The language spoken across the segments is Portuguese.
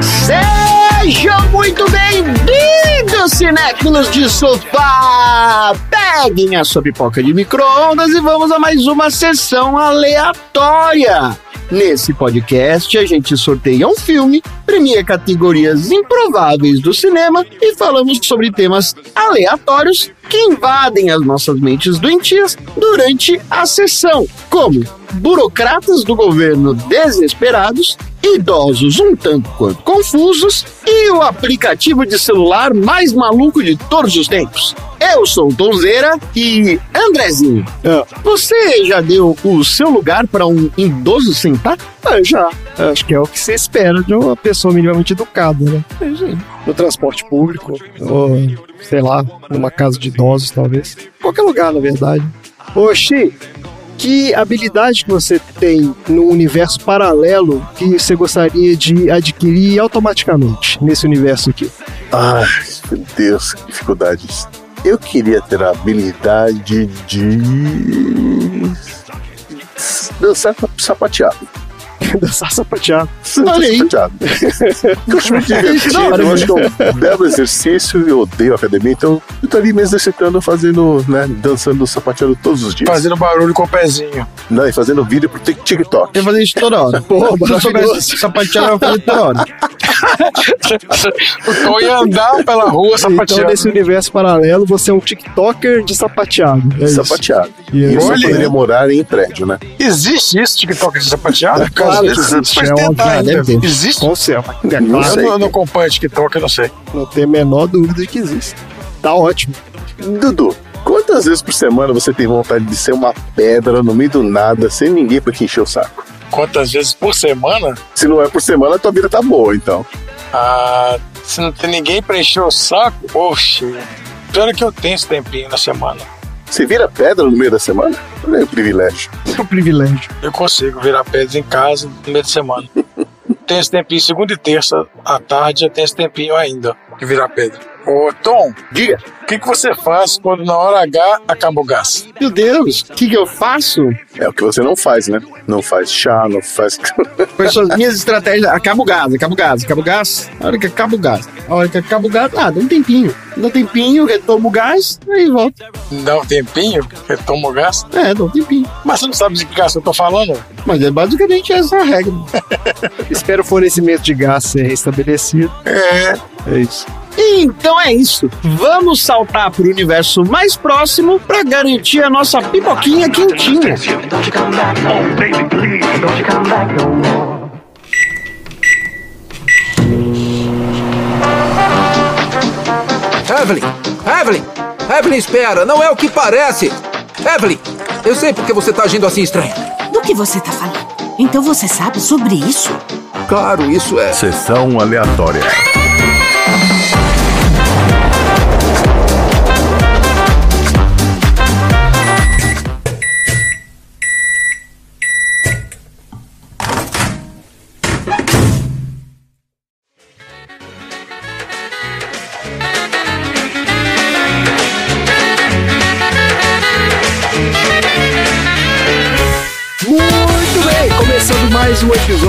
Sejam muito bem-vindos, cinéfilos de sofá! Peguem a sua pipoca de micro-ondas e vamos a mais uma sessão aleatória. Nesse podcast, a gente sorteia um filme, premia categorias improváveis do cinema e falamos sobre temas aleatórios que invadem as nossas mentes doentias durante a sessão, como burocratas do governo desesperados, idosos um tanto quanto confusos e o aplicativo de celular mais maluco de todos os tempos. Eu sou o Tonzeira e Andrezinho, você já deu o seu lugar para um idoso sentar? Ah, já. Acho que é o que se espera de uma pessoa minimamente educada, né? No transporte público, ou sei lá, numa casa de idosos, talvez. Qualquer lugar, na verdade. Oxi, que habilidade que você tem no universo paralelo que você gostaria de adquirir automaticamente nesse universo aqui? Ai, meu Deus, que dificuldades. Eu queria ter a habilidade de. dançar sapateado. Dançar sapateado. Olha aí. Sapateado. Eu acho muito divertido, eu acho que é um belo exercício, eu odeio academia, então eu tô ali me exercitando, fazendo, né, dançando sapateado todos os dias. Fazendo barulho com o pezinho. Não, e fazendo vídeo pro Tik- TikTok. Eu fazer isso toda hora. Pô, Se eu soubesse sapatear, eu fazer toda hora. o Tom ia andar pela rua Então, sapateando. nesse universo paralelo, você é um TikToker de sapateado. É isso. Sapateado. E E aí, eu só Olha. poderia morar em prédio, né? Existe isso, TikTok de sapateado? Claro que existe, Pode é tentar deve ter. Existe? Com certeza. É Não claro, sei. Eu não, não acompanho TikTok, eu não sei. não tem a menor dúvida de que existe. Tá ótimo. Dudu, quantas vezes por semana você tem vontade de ser uma pedra no meio do nada, sem ninguém pra te encher o saco? Quantas vezes por semana? Se não é por semana, tua vida tá boa, então. Ah, se não tem ninguém pra encher o saco, oxe. Pior é que eu tenho esse tempinho na semana. Você vira pedra no meio da semana? Olha aí o privilégio. É um privilégio. Eu consigo virar pedra em casa no meio de semana. tenho esse tempinho, segunda e terça à tarde, eu tenho esse tempinho ainda de virar pedra. Ô, Tom, Diga. o que, que você faz quando na hora H acaba o gás? Meu Deus, o que, que eu faço? É o que você não faz, né? Não faz chá, não faz. São as minhas estratégias? Acaba o gás, acaba o gás, acaba o gás. A hora que acaba o gás. A hora que acaba o gás, ah, dá um tempinho. Dá um tempinho, retomo o gás, aí volta. Dá um tempinho, retoma o gás. É, dá um tempinho. Mas você não sabe de que gás eu tô falando? Mas é basicamente essa a regra. Espero o fornecimento de gás ser restabelecido. É. É isso. Então é isso. Vamos saltar pro universo mais próximo pra garantir a nossa pipoquinha quentinha. Don't Evelyn! Evelyn! Evelyn, espera! Não é o que parece! Evelyn! Eu sei porque você tá agindo assim estranho. Do que você tá falando? Então você sabe sobre isso? Claro, isso é. Sessão aleatória.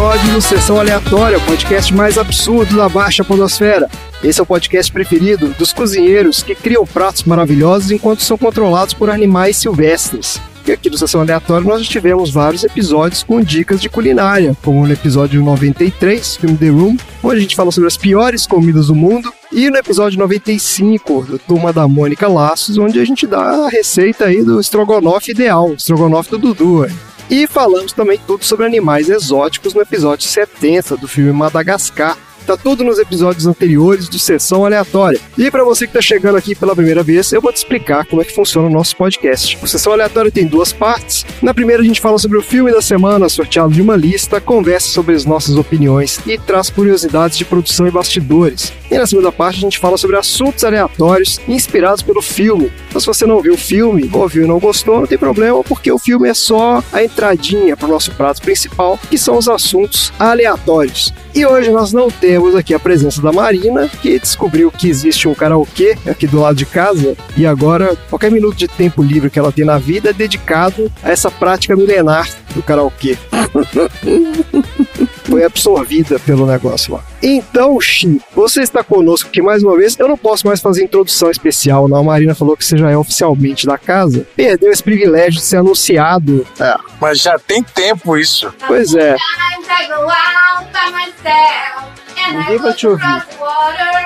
Episódio do Sessão Aleatória, o podcast mais absurdo da Baixa Podosfera. Esse é o podcast preferido dos cozinheiros que criam pratos maravilhosos enquanto são controlados por animais silvestres. E aqui no Sessão Aleatória nós já tivemos vários episódios com dicas de culinária, como no episódio 93, filme The Room, onde a gente fala sobre as piores comidas do mundo, e no episódio 95, do Turma da Mônica Laços, onde a gente dá a receita aí do estrogonofe ideal, estrogonofe do Dudu. ué. E falamos também tudo sobre animais exóticos no episódio 70 do filme Madagascar. Tá tudo nos episódios anteriores do Sessão Aleatória. E para você que tá chegando aqui pela primeira vez, eu vou te explicar como é que funciona o nosso podcast. O Sessão Aleatória tem duas partes. Na primeira a gente fala sobre o filme da semana, sorteado de uma lista, conversa sobre as nossas opiniões e traz curiosidades de produção e bastidores. E na segunda parte a gente fala sobre assuntos aleatórios inspirados pelo filme. Então, se você não viu o filme, ou viu e não gostou, não tem problema, porque o filme é só a entradinha para o nosso prato principal, que são os assuntos aleatórios. E hoje nós não temos aqui a presença da Marina, que descobriu que existe um karaokê aqui do lado de casa, e agora qualquer minuto de tempo livre que ela tem na vida é dedicado a essa prática milenar do karaokê. Foi absorvida pelo negócio lá. Então, Xi, você está conosco aqui mais uma vez. Eu não posso mais fazer introdução especial, não. A Marina falou que você já é oficialmente da casa. Perdeu esse privilégio de ser anunciado. É, mas já tem tempo isso. Pois é. And Ninguém vai te ouvir.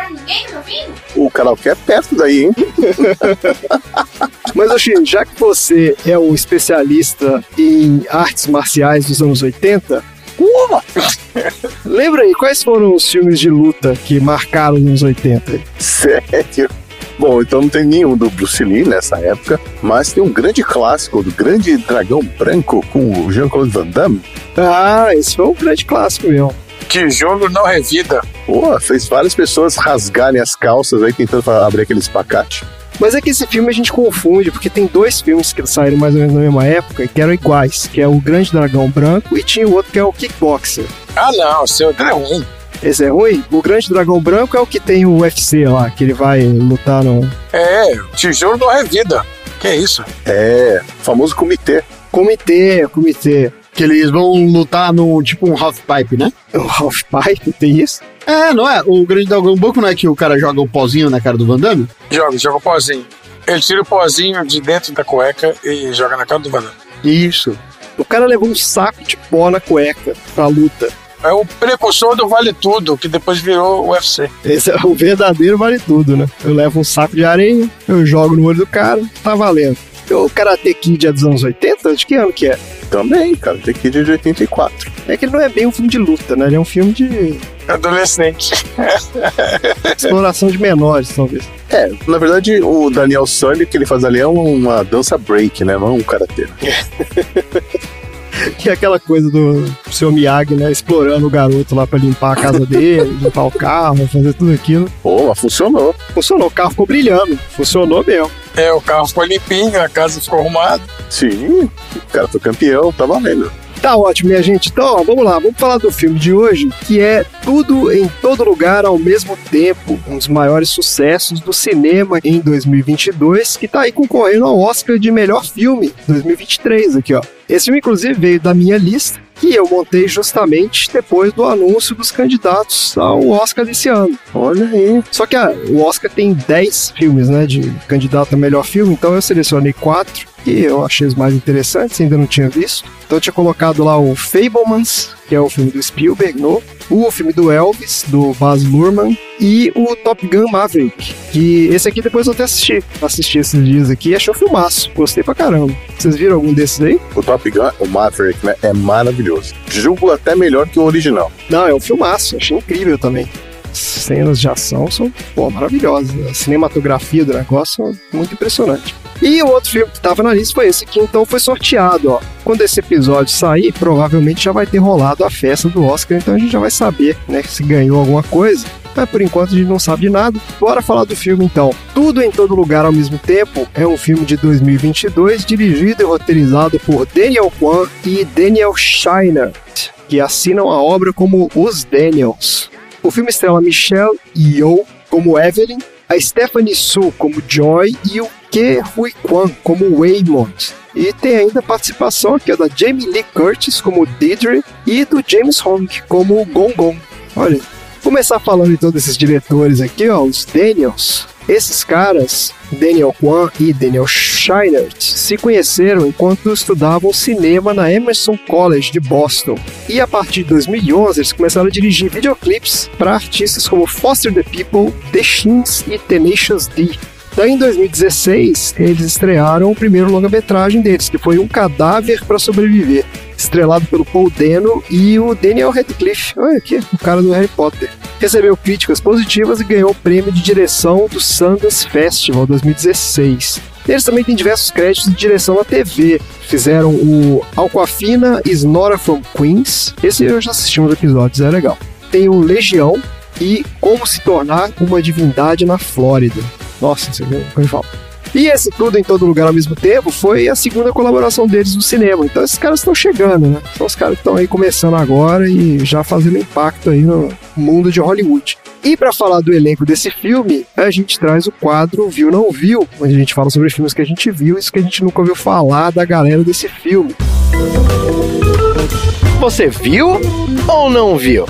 Ninguém ouvindo? O karaokê é perto daí, hein? Mas, Oxi, já que você é um especialista em artes marciais dos anos 80, lembra aí, quais foram os filmes de luta que marcaram os anos 80? Sério? Bom, então não tem nenhum do Bruce Lee nessa época, mas tem um grande clássico do Grande Dragão Branco com o Jean-Claude Van Damme. Ah, esse foi um grande clássico mesmo. Tijolo não revida. Pô, fez várias pessoas rasgarem as calças aí tentando abrir aquele espacate. Mas é que esse filme a gente confunde, porque tem dois filmes que saíram mais ou menos na mesma época e que eram iguais, que é o Grande Dragão Branco e tinha o outro que é o Kickboxer. Ah, não, seu é ruim. Esse é ruim? O Grande Dragão Branco é o que tem o UFC lá, que ele vai lutar no É, tijolo não revida. Que isso? É, famoso comitê. comitê, comitê. Que eles vão lutar no tipo um half-pipe, né? O Half Pipe, tem isso? É, não é? O grande dragão branco não é que o cara joga o pozinho na cara do Van Damme? Joga, joga o pozinho. Ele tira o pozinho de dentro da cueca e joga na cara do banana. Isso. O cara levou um saco de pó na cueca pra luta. É o precursor do Vale Tudo, que depois virou o UFC. Esse é o verdadeiro vale tudo, né? Eu levo um saco de areia, eu jogo no olho do cara, tá valendo. O Karate Kid é dos anos 80? De que ano que é? Também, cara, tem que ir de 84. É que ele não é bem um filme de luta, né? Ele é um filme de Adolescente. exploração de menores, talvez. É, na verdade, o Daniel Sully, que ele faz ali é uma dança break, né? Não é um karatê. Que é aquela coisa do seu Miyagi, né? Explorando o garoto lá pra limpar a casa dele, limpar o carro, fazer tudo aquilo. Pô, mas funcionou. Funcionou, o carro ficou brilhando. Funcionou mesmo. É, o carro ficou limpinho, a casa ficou arrumada. Sim, o cara foi campeão, tá valendo. Tá ótimo, minha gente. Então, ó, vamos lá, vamos falar do filme de hoje, que é Tudo em Todo Lugar ao Mesmo Tempo, um dos maiores sucessos do cinema em 2022, que tá aí concorrendo ao Oscar de melhor filme 2023 aqui, ó. Esse filme, inclusive, veio da minha lista, que eu montei justamente depois do anúncio dos candidatos ao Oscar desse ano. Olha aí. Só que ah, o Oscar tem 10 filmes, né, de candidato a melhor filme, então eu selecionei quatro que eu achei os mais interessantes, ainda não tinha visto. Então eu tinha colocado lá o Fablemans, que é o filme do Spielberg novo, o filme do Elvis, do Baz Luhrmann, e o Top Gun Maverick, que esse aqui depois eu até assisti. Assisti esses dias aqui e achei um filmaço. Gostei pra caramba. Vocês viram algum desses aí? O Top Gun, o Maverick, né? É maravilhoso. Julgo até melhor que o original. Não, é um filmaço, achei incrível também. As cenas de ação são pô, maravilhosas. A cinematografia do negócio é muito impressionante. E o outro filme que estava na lista foi esse que então foi sorteado. Ó. Quando esse episódio sair, provavelmente já vai ter rolado a festa do Oscar, então a gente já vai saber né, se ganhou alguma coisa. Mas por enquanto a gente não sabe de nada. Bora falar do filme então. Tudo em todo lugar ao mesmo tempo é um filme de 2022 dirigido e roteirizado por Daniel Kwan e Daniel Scheinert, que assinam a obra como Os Daniels. O filme estrela Michelle Yeoh como Evelyn, a Stephanie Su como Joy e o Ke Hui Kwan como Waymond. E tem ainda a participação aqui da Jamie Lee Curtis como Deidre e do James Hong como Gong Gong. Olha, começar falando então desses diretores aqui, ó, os Daniels. Esses caras, Daniel Kwan e Daniel Scheinert, se conheceram enquanto estudavam cinema na Emerson College de Boston. E a partir de 2011 eles começaram a dirigir videoclipes para artistas como Foster the People, The Shins e Tenacious D. Daí em 2016 eles estrearam o primeiro longa-metragem deles, que foi Um Cadáver para Sobreviver, estrelado pelo Paul Dano e o Daniel Radcliffe, olha aqui, o cara do Harry Potter. Recebeu críticas positivas e ganhou o prêmio de direção do Sundance Festival 2016. Eles também têm diversos créditos de direção na TV. Fizeram o Alquafina is Nora from Queens. Esse eu já assisti uns episódios, é legal. Tem o Legião, e Como se tornar uma divindade na Flórida. Nossa, você viu? Como fala. E esse Tudo em Todo Lugar ao mesmo tempo foi a segunda colaboração deles no cinema. Então esses caras estão chegando, né? São os caras que estão aí começando agora e já fazendo impacto aí no mundo de Hollywood. E para falar do elenco desse filme, a gente traz o quadro Viu Não Viu, onde a gente fala sobre filmes que a gente viu e isso que a gente nunca ouviu falar da galera desse filme. Você viu ou não viu?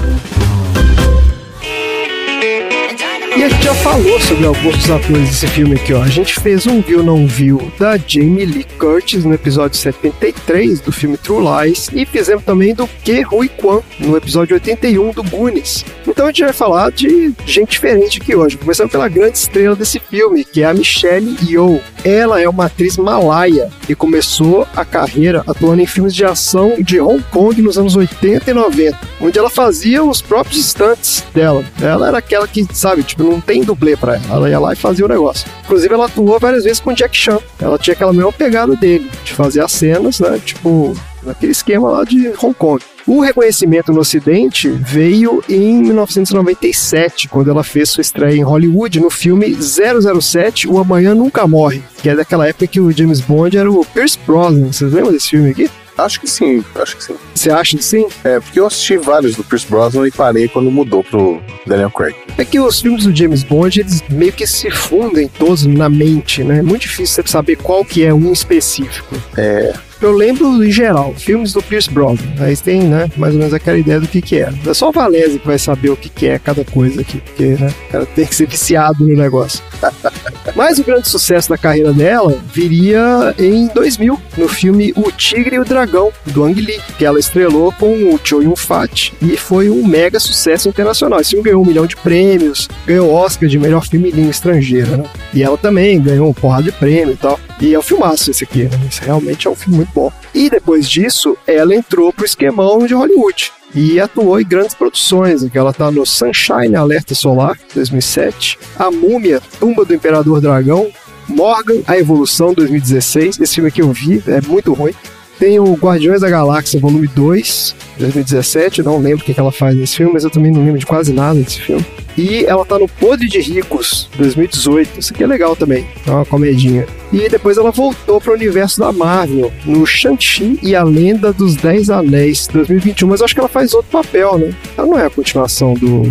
E a gente já falou sobre alguns atores desse filme aqui, ó. A gente fez um Viu Não Viu da Jamie Lee Curtis no episódio 73 do filme True Lies e fizemos também do Que Rui Kwan no episódio 81 do Goonies. Então a gente vai falar de gente diferente aqui hoje, começando pela grande estrela desse filme, que é a Michelle Yeoh. Ela é uma atriz malaia e começou a carreira atuando em filmes de ação de Hong Kong nos anos 80 e 90, onde ela fazia os próprios stunts dela. Ela era aquela que, sabe, tipo, não tem dublê pra ela. Ela ia lá e fazia o negócio. Inclusive, ela atuou várias vezes com Jack Chan. Ela tinha aquela mesma pegada dele, de fazer as cenas, né? Tipo, naquele esquema lá de Hong Kong. O reconhecimento no Ocidente veio em 1997, quando ela fez sua estreia em Hollywood no filme 007 O Amanhã Nunca Morre, que é daquela época que o James Bond era o Pierce Brosnan. Vocês lembram desse filme aqui? Acho que sim, acho que sim. Você acha que sim? É, porque eu assisti vários do Pierce Brosnan e parei quando mudou pro Daniel Craig. É que os filmes do James Bond, eles meio que se fundem todos na mente, né? É muito difícil você saber qual que é um específico. É, Eu lembro, em geral, filmes do Pierce Brosnan. Aí tem, né, mais ou menos aquela ideia do que que é. É só o Valese que vai saber o que que é cada coisa aqui, porque, né, o cara tem que ser viciado no negócio. Mas o grande sucesso da carreira dela viria em 2000, no filme O Tigre e o Dragão, do Ang Lee, que ela estrelou com o Cho Yun-fat e foi um mega sucesso internacional. Esse filme ganhou um milhão de prêmios, ganhou Oscar de melhor filme em língua estrangeira, né? E ela também ganhou um porrada de prêmio e tal. E é um filmaço esse aqui, né? Esse realmente é um filme muito bom. E depois disso, ela entrou pro esquemão de Hollywood e atuou em grandes produções. Aqui ela tá no Sunshine Alerta Solar, 2007, A Múmia, Tumba do Imperador Dragão, Morgan, A Evolução, 2016. Esse filme aqui eu vi, é muito ruim. Tem o Guardiões da Galáxia, volume 2, 2017. Eu não lembro o que que ela faz nesse filme, mas eu também não lembro de quase nada desse filme. E ela tá no Podre de Ricos, 2018. Isso aqui é legal também, é uma comedinha. E depois ela voltou para o universo da Marvel, no Shang-Chi e a Lenda dos Dez Anéis, 2021. Mas eu acho que ela faz outro papel, né? Ela não é a continuação do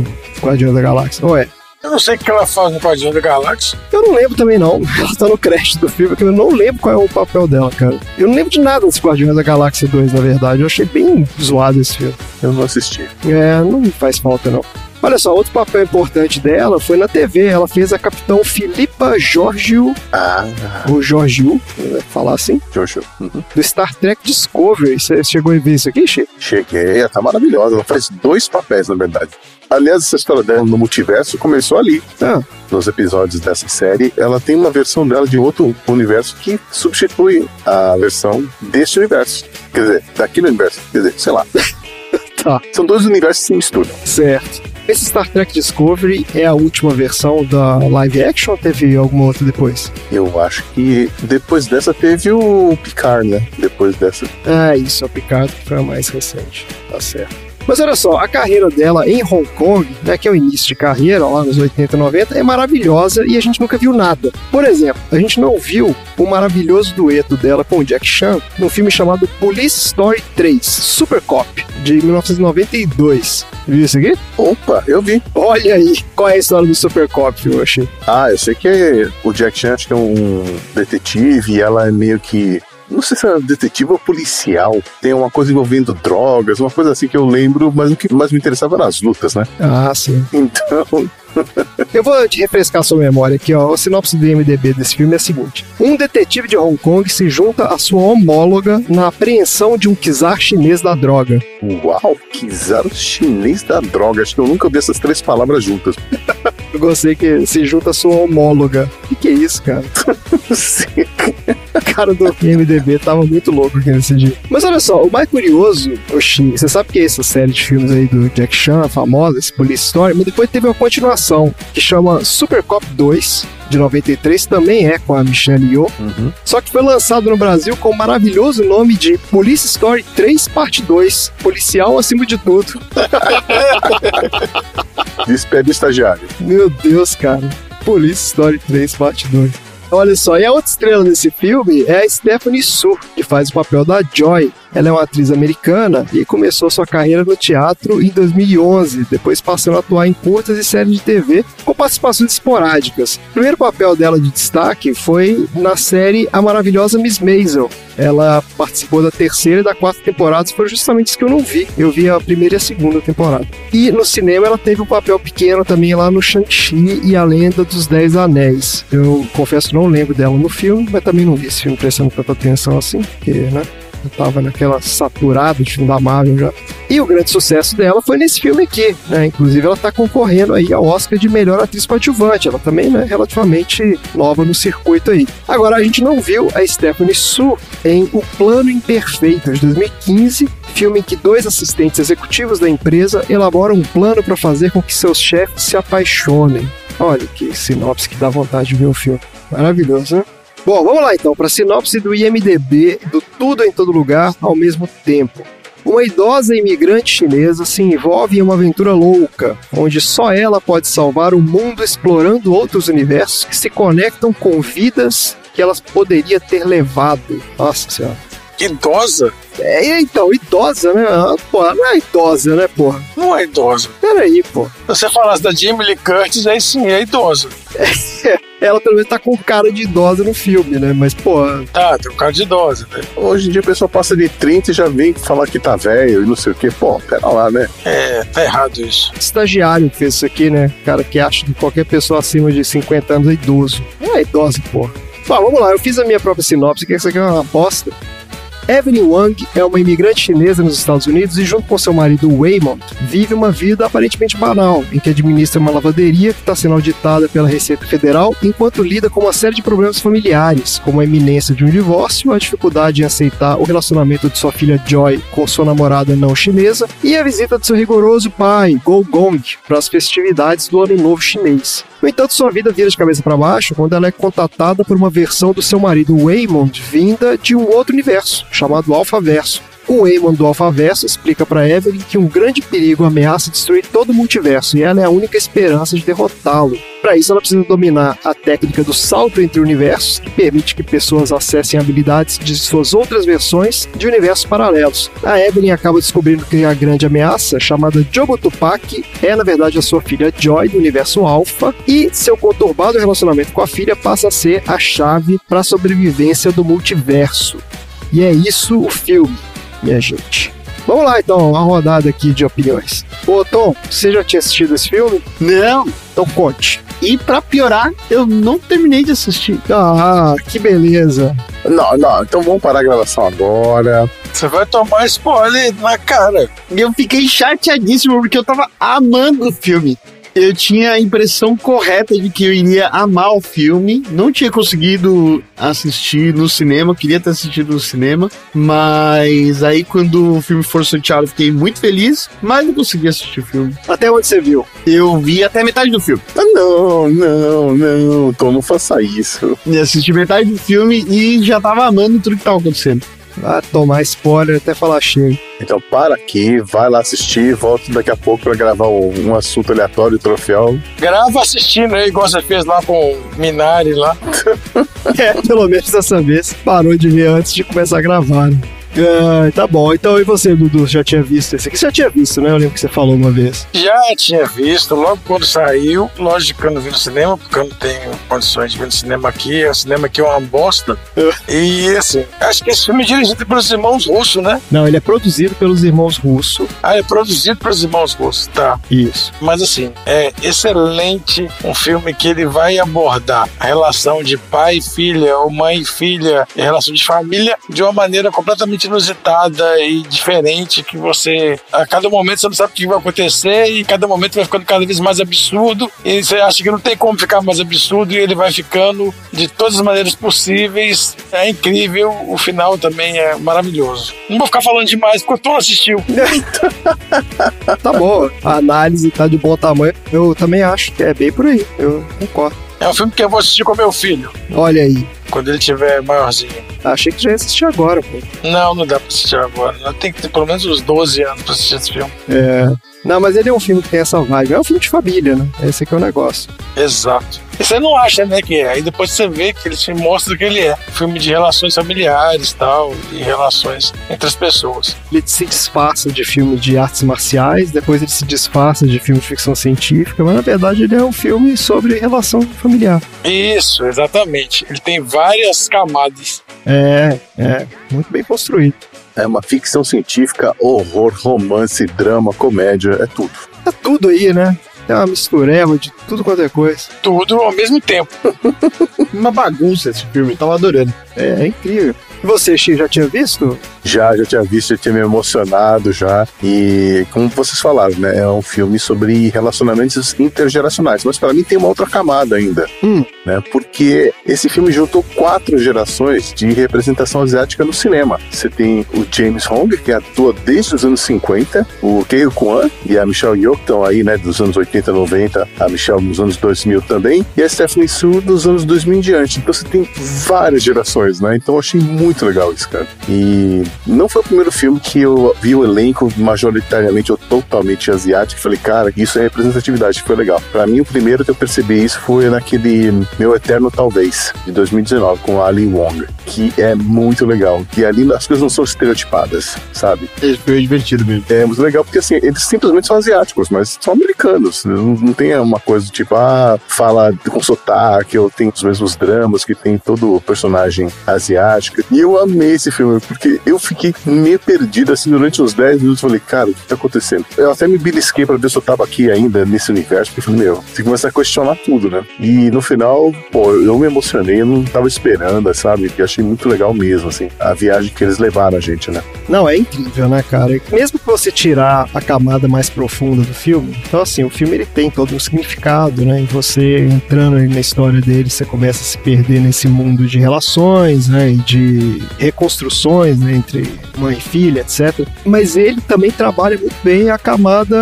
Guardiões da Galáxia, ou é? Eu não sei o que ela faz no Guardião da Galáxia. Eu não lembro também, não. Ela tá no crédito do filme, que eu não lembro qual é o papel dela, cara. Eu não lembro de nada desse Guardiões da Galáxia 2, na verdade. Eu achei bem zoado esse filme. eu não assisti. É, não faz falta, não. Olha só, outro papel importante dela foi na TV. Ela fez a Capitão Filipa Giorgio, Ah, ou Giorgio, falar assim, Jojo. Uhum. do Star Trek Discovery. Você chegou a ver isso aqui, Chico? Cheguei, ela tá maravilhosa. Ela faz dois papéis, na verdade. Aliás, essa história dela no multiverso começou ali. Ah, Nos episódios dessa série, ela tem uma versão dela de outro universo que substitui a versão deste universo. Quer dizer, daquele universo. Quer dizer, sei lá. tá, São dois universos que se misturam. certo. Esse Star Trek Discovery é a última versão da live action ou teve alguma outra depois? Eu acho que depois dessa teve o Picard, né? Depois dessa. Ah, isso, a Picard que foi a mais recente. Tá certo. Mas olha só, a carreira dela em Hong Kong, né, que é o início de carreira, lá nos 80 e 90, é maravilhosa e a gente nunca viu nada. Por exemplo, a gente não viu o maravilhoso dueto dela com o Jack Chan num filme chamado Police Story 3, Super Cop, de 1992. Viu isso aqui? Opa, eu vi. Olha aí, qual é a história do Super Cop, eu achei. Ah, eu sei que o Jack Chan acho que é um detetive e ela é meio que. Não sei se é detetive ou policial. Tem uma coisa envolvendo drogas, uma coisa assim que eu lembro, mas o que mais me interessava eram as lutas, né? Ah, sim. Então, Eu vou te refrescar sua memória aqui, ó. A sinopse do IMDB desse filme é a seguinte: Um detetive de Hong Kong se junta à sua homóloga na apreensão de um czar chinês da droga. uau, zaro chinês da droga. Acho que eu nunca vi essas três palavras juntas. Eu gostei que se junta à sua homóloga. O que, que é isso, cara? Sim. A cara do IMDB tava muito louco aqui nesse dia. Mas olha só, o mais curioso, Oxi, você sabe que é essa série de filmes aí do Jack Chan, a famosa, esse Police Story, mas depois teve uma continuação que chama Super Cop 2, de 93, também é com a Michelle Yeoh. Uhum. Só que foi lançado no Brasil com o maravilhoso nome de Police Story 3 Parte 2, policial acima de tudo. Despede estagiário. Meu Deus, cara. Police Story 3, parte 2. Olha só, e a outra estrela desse filme é a Stephanie Su, que faz o papel da Joy. Ela é uma atriz americana e começou sua carreira no teatro em 2011, depois passando a atuar em curtas e séries de TV com participações esporádicas. O primeiro papel dela de destaque foi na série A Maravilhosa Miss Maisel. Ela participou da terceira e da quarta temporadas, foi justamente isso que eu não vi. Eu vi a primeira e a segunda temporada. E no cinema ela teve um papel pequeno também lá no Shang-Chi e a Lenda dos Dez Anéis. Eu confesso não lembro dela no filme, mas também não vi esse filme prestando tanta atenção assim, porque, né? Eu tava naquela saturada de filme da Marvel já. E o grande sucesso dela foi nesse filme aqui, né? Inclusive ela tá concorrendo aí ao Oscar de melhor atriz coadjuvante. Ela também, né, relativamente nova no circuito aí. Agora a gente não viu a Stephanie Su em O Plano Imperfeito de 2015, filme em que dois assistentes executivos da empresa elaboram um plano para fazer com que seus chefes se apaixonem. Olha que sinopse que dá vontade de ver o filme. Maravilhoso, né? Bom, vamos lá então para a sinopse do IMDB do Tudo em Todo Lugar ao mesmo tempo. Uma idosa imigrante chinesa se envolve em uma aventura louca, onde só ela pode salvar o mundo explorando outros universos que se conectam com vidas que ela poderia ter levado. Nossa senhora. Idosa? É, então, idosa, né? Ah, Pô, não é idosa, né, porra? Não é idosa. Peraí, pô. Se você falasse da Jamie Lee Curtis, aí sim, é idosa. Ela pelo menos tá com cara de idosa no filme, né? Mas, pô, Tá, tem um cara de idosa, né? Hoje em dia a pessoa passa de 30 e já vem falar que tá velho e não sei o quê. Pô, pera lá, né? É, tá errado isso. estagiário que fez isso aqui, né? Cara que acha que qualquer pessoa acima de 50 anos é idoso. Não é idosa, porra. Bom, vamos lá, eu fiz a minha própria sinopse, que isso aqui é uma aposta. Evelyn Wang é uma imigrante chinesa nos Estados Unidos e, junto com seu marido Waymond, vive uma vida aparentemente banal, em que administra uma lavanderia que está sendo auditada pela Receita Federal, enquanto lida com uma série de problemas familiares, como a iminência de um divórcio, a dificuldade em aceitar o relacionamento de sua filha Joy com sua namorada não chinesa e a visita de seu rigoroso pai, Go Gong, para as festividades do Ano Novo Chinês. No entanto, sua vida vira de cabeça para baixo quando ela é contatada por uma versão do seu marido Waymond vinda de um outro universo, chamado Alphaverso. O Waymond do Alphaverso explica para Evelyn que um grande perigo ameaça destruir todo o multiverso e ela é a única esperança de derrotá-lo. Para isso, ela precisa dominar a técnica do salto entre universos, que permite que pessoas acessem habilidades de suas outras versões de universos paralelos. A Evelyn acaba descobrindo que a grande ameaça, chamada Jogo Tupac, é na verdade a sua filha Joy do universo Alpha, e seu conturbado relacionamento com a filha passa a ser a chave para a sobrevivência do multiverso. E é isso o filme, minha gente. Vamos lá então, uma rodada aqui de opiniões. Ô Tom, você já tinha assistido esse filme? Não. Então conte. E pra piorar, eu não terminei de assistir. Ah, que beleza. Não, não, então vamos parar a gravação agora. Você vai tomar spoiler na cara. E eu fiquei chateadíssimo porque eu tava amando o filme. Eu tinha a impressão correta de que eu iria amar o filme. Não tinha conseguido assistir no cinema, queria ter assistido no cinema. Mas aí, quando o filme for sorteado, eu fiquei muito feliz. Mas não consegui assistir o filme. Até onde você viu? Eu vi até metade do filme. Ah, não, não, não, Tom, não faça isso. E assisti metade do filme e já tava amando tudo que tava acontecendo. Ah, tomar spoiler até falar cheio. Então para aqui, vai lá assistir, volta daqui a pouco pra gravar um, um assunto aleatório, troféu. Grava assistindo aí, igual você fez lá com o Minari lá. É, pelo menos dessa vez parou de ver antes de começar a gravar. né? Ah, tá bom. Então, e você, Dudu? Já tinha visto esse aqui? Você já tinha visto, né? Eu lembro que você falou uma vez. Já tinha visto, logo quando saiu. Lógico que eu não vi no cinema, porque eu não tenho condições de ver no cinema aqui. O cinema aqui é uma bosta. E assim, acho que esse filme é dirigido pelos irmãos russos, né? Não, ele é produzido pelos irmãos Russo. Ah, é produzido pelos irmãos russos, tá. Isso. Mas assim, é excelente um filme que ele vai abordar a relação de pai e filha, ou mãe e filha, e a relação de família de uma maneira completamente inusitada e diferente, que você, a cada momento você não sabe o que vai acontecer e cada momento vai ficando cada vez mais absurdo e você acha que não tem como ficar mais absurdo e ele vai ficando de todas as maneiras possíveis. É incrível, o final também é maravilhoso. Não vou ficar falando demais porque o Tom assistiu. Tá bom, a análise tá de bom tamanho. Eu também acho que é bem por aí. Eu concordo. É um filme que eu vou assistir com meu filho. Olha aí. quando ele tiver maiorzinho. Achei que já ia assistir agora, pô. Não, não dá pra assistir agora. Tem que ter pelo menos uns 12 anos pra assistir esse filme. É. Não, mas ele é um filme que tem essa vibe. É um filme de família, né? Esse aqui é o negócio. Exato. E você não acha, né, que é. Aí depois você vê que ele te mostra que ele é. Filme de relações familiares tal, e relações entre as pessoas. Ele se disfarça de filme de artes marciais, depois ele se disfarça de filme de ficção científica, mas na verdade ele é um filme sobre relação familiar. Isso, exatamente. Ele tem várias camadas. É, é. Muito bem construído. É uma ficção científica, horror, romance, drama, comédia, é tudo. Tá tudo aí, né? É uma mistureba de tudo quanto é coisa. Tudo ao mesmo tempo. Uma bagunça esse filme, tava adorando. É, é incrível. E você, Xi, já tinha visto? Já, já tinha visto, já tinha me emocionado já. E como vocês falaram, né? É um filme sobre relacionamentos intergeracionais. Mas para mim tem uma outra camada ainda. Hum. Né? Porque esse filme juntou quatro gerações de representação asiática no cinema. Você tem o James Hong, que atua desde os anos 50, o Kei Kwan e a Michelle Yeoh, que estão aí, né, dos anos 80, 90, a Michelle nos anos 2000 também, e a Stephanie Su dos anos 2000 em diante. Então você tem várias gerações, né? Então eu achei muito legal isso, cara. E não foi o primeiro filme que eu vi o elenco majoritariamente ou totalmente asiático e falei, cara, isso é representatividade, foi legal. Pra mim, o primeiro que eu percebi isso foi naquele Meu Eterno Talvez, de 2019, com Ali Wong, que é muito legal. E ali as coisas não são estereotipadas, sabe? É divertido mesmo. É muito legal porque assim, eles simplesmente são asiáticos, mas são americanos. Não, não tem uma coisa do tipo, ah, fala com sotaque, ou tem os mesmos dramas que tem todo personagem asiático. E eu amei esse filme, porque eu fiquei meio perdido assim durante uns 10 minutos. Falei, cara, o que tá acontecendo? Eu até me belisquei pra ver se eu tava aqui ainda nesse universo, porque falei, meu, você começa a questionar tudo, né? E no final, pô, eu me emocionei, eu não tava esperando, sabe? E achei muito legal mesmo, assim, a viagem que eles levaram a gente, né? Não, é incrível, né, cara? Mesmo que você tirar a camada mais profunda do filme, então assim, o filme ele tem todo um significado, né? E você entrando aí na história dele, você começa a se perder nesse mundo de relações, né? E de reconstruções né? entre mãe e filha, etc. Mas ele também trabalha muito bem a camada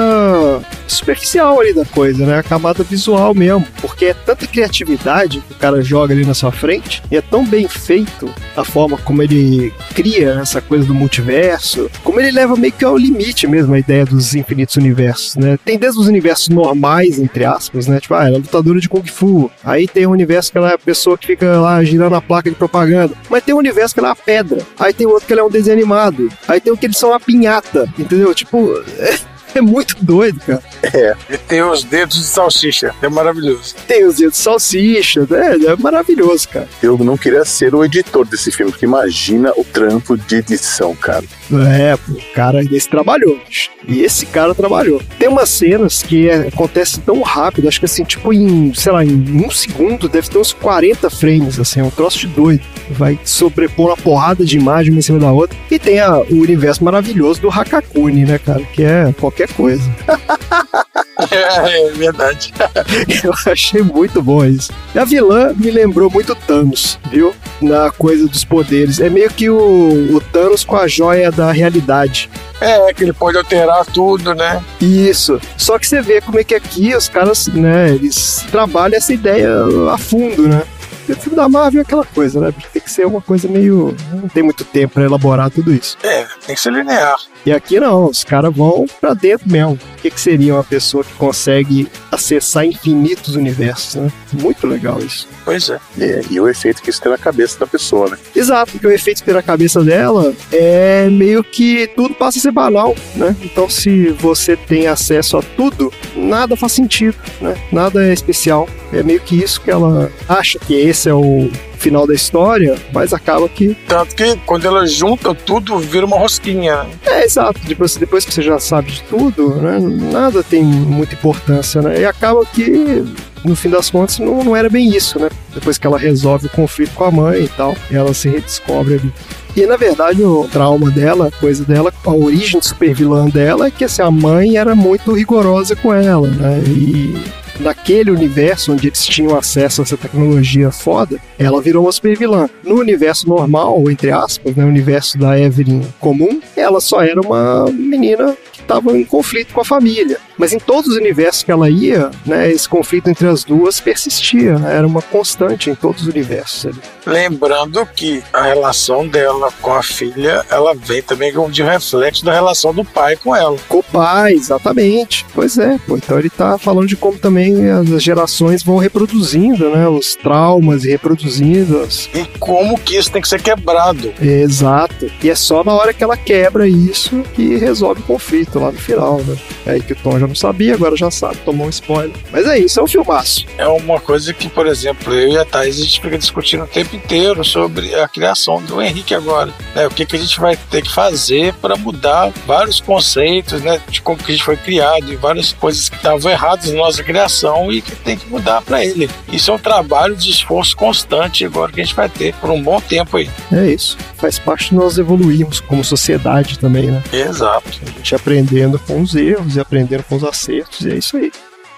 superficial ali da coisa, né? A camada visual mesmo. Porque é tanta criatividade que o cara joga ali na sua frente e é tão bem feito a forma como ele cria essa coisa do multiverso, como ele leva meio que ao limite mesmo a ideia dos infinitos universos, né? Tem desde os universos normais, entre aspas, né? Tipo, ah, ela é lutadora de Kung Fu. Aí tem o universo que ela é a pessoa que fica lá girando a placa de propaganda. Mas tem o universo que ela é a pedra. Aí tem outro que ela é um desenho animado. Aí tem o que eles são a pinhata, entendeu? Tipo, é, muito doido, cara. É, E tem os dedos de salsicha. É maravilhoso. Tem os dedos de salsicha, é, é maravilhoso, cara. eu não queria ser o editor desse filme, porque imagina o trampo de edição, cara. É, pô, o cara desse trabalhou. E esse cara trabalhou. Tem umas cenas que é, acontecem tão rápido, acho que assim, tipo em, sei lá, em um segundo deve ter uns 40 frames, assim, é um troço de doido. Vai sobrepor uma porrada de imagem uma em cima da outra. E tem a- o universo maravilhoso do Hakakuni, né, cara? Que é qualquer coisa. É, é verdade. Eu achei muito bom isso. E a vilã me lembrou muito Thanos, viu? Na coisa dos poderes. É meio que o, o Thanos com a joia da realidade. É, que ele pode alterar tudo, né? Isso. Só que você vê como é que aqui os caras, né, eles trabalham essa ideia a fundo, né? O filme da Marvel é aquela coisa, né? Tem que ser uma coisa meio. Não tem muito tempo pra elaborar tudo isso. É, tem que ser linear. E aqui não, os caras vão pra dentro mesmo. O que, que seria uma pessoa que consegue acessar infinitos universos, né? Muito legal isso. Pois é. É, e o efeito que isso tem na cabeça da pessoa, né? Exato, porque o efeito pela cabeça dela é meio que tudo passa a ser banal, né? Então, se você tem acesso a tudo, nada faz sentido, né? Nada é especial. É meio que isso que ela acha que esse é o final da história, mas acaba que. Tanto que quando ela junta tudo, vira uma rosquinha. né? É, exato. Depois, depois que você já sabe de tudo, né? Nada tem muita importância, né? E acaba que. No fim das contas, não, não era bem isso, né? Depois que ela resolve o conflito com a mãe e tal, ela se redescobre ali. E na verdade o trauma dela, a coisa dela, a origem super vilã dela é que assim, a mãe era muito rigorosa com ela, né? E naquele universo onde eles tinham acesso a essa tecnologia foda, ela virou uma super vilã. No universo normal, entre aspas, né, o universo da Evelyn comum, ela só era uma menina estavam em conflito com a família. Mas em todos os universos que ela ia, né, esse conflito entre as duas persistia, né, era uma constante em todos os universos. ali. Lembrando que a relação dela com a filha, ela vem também como de reflexo da relação do pai com ela. Com o pai, exatamente. Pois é, pô. Então ele tá falando de como também as gerações vão reproduzindo, né, os traumas e reproduzindo as... E como que isso tem que ser quebrado. Exato. E é só na hora que ela quebra isso que resolve o conflito lá no final, né? É aí que o Tom já não sabia, agora já sabe, tomou um spoiler. Mas é isso, é um filmaço. É uma coisa que, por exemplo, eu e a Thais, a gente fica discutindo o tempo inteiro sobre a criação do Henrique agora. Né? O que, que a gente vai ter que fazer para mudar vários conceitos, né? De como que a gente foi criado e várias coisas que estavam erradas na nossa criação e que tem que mudar para ele. Isso é um trabalho de esforço constante agora que a gente vai ter por um bom tempo aí. É isso. Faz parte de nós evoluirmos como sociedade também, né? Exato. A gente aprendendo com os erros e aprendendo com os acertos, e é isso aí.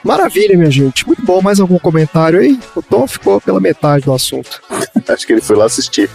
Maravilha, minha gente. Muito bom. Mais algum comentário aí? O Tom ficou pela metade do assunto. Acho que ele foi lá assistir.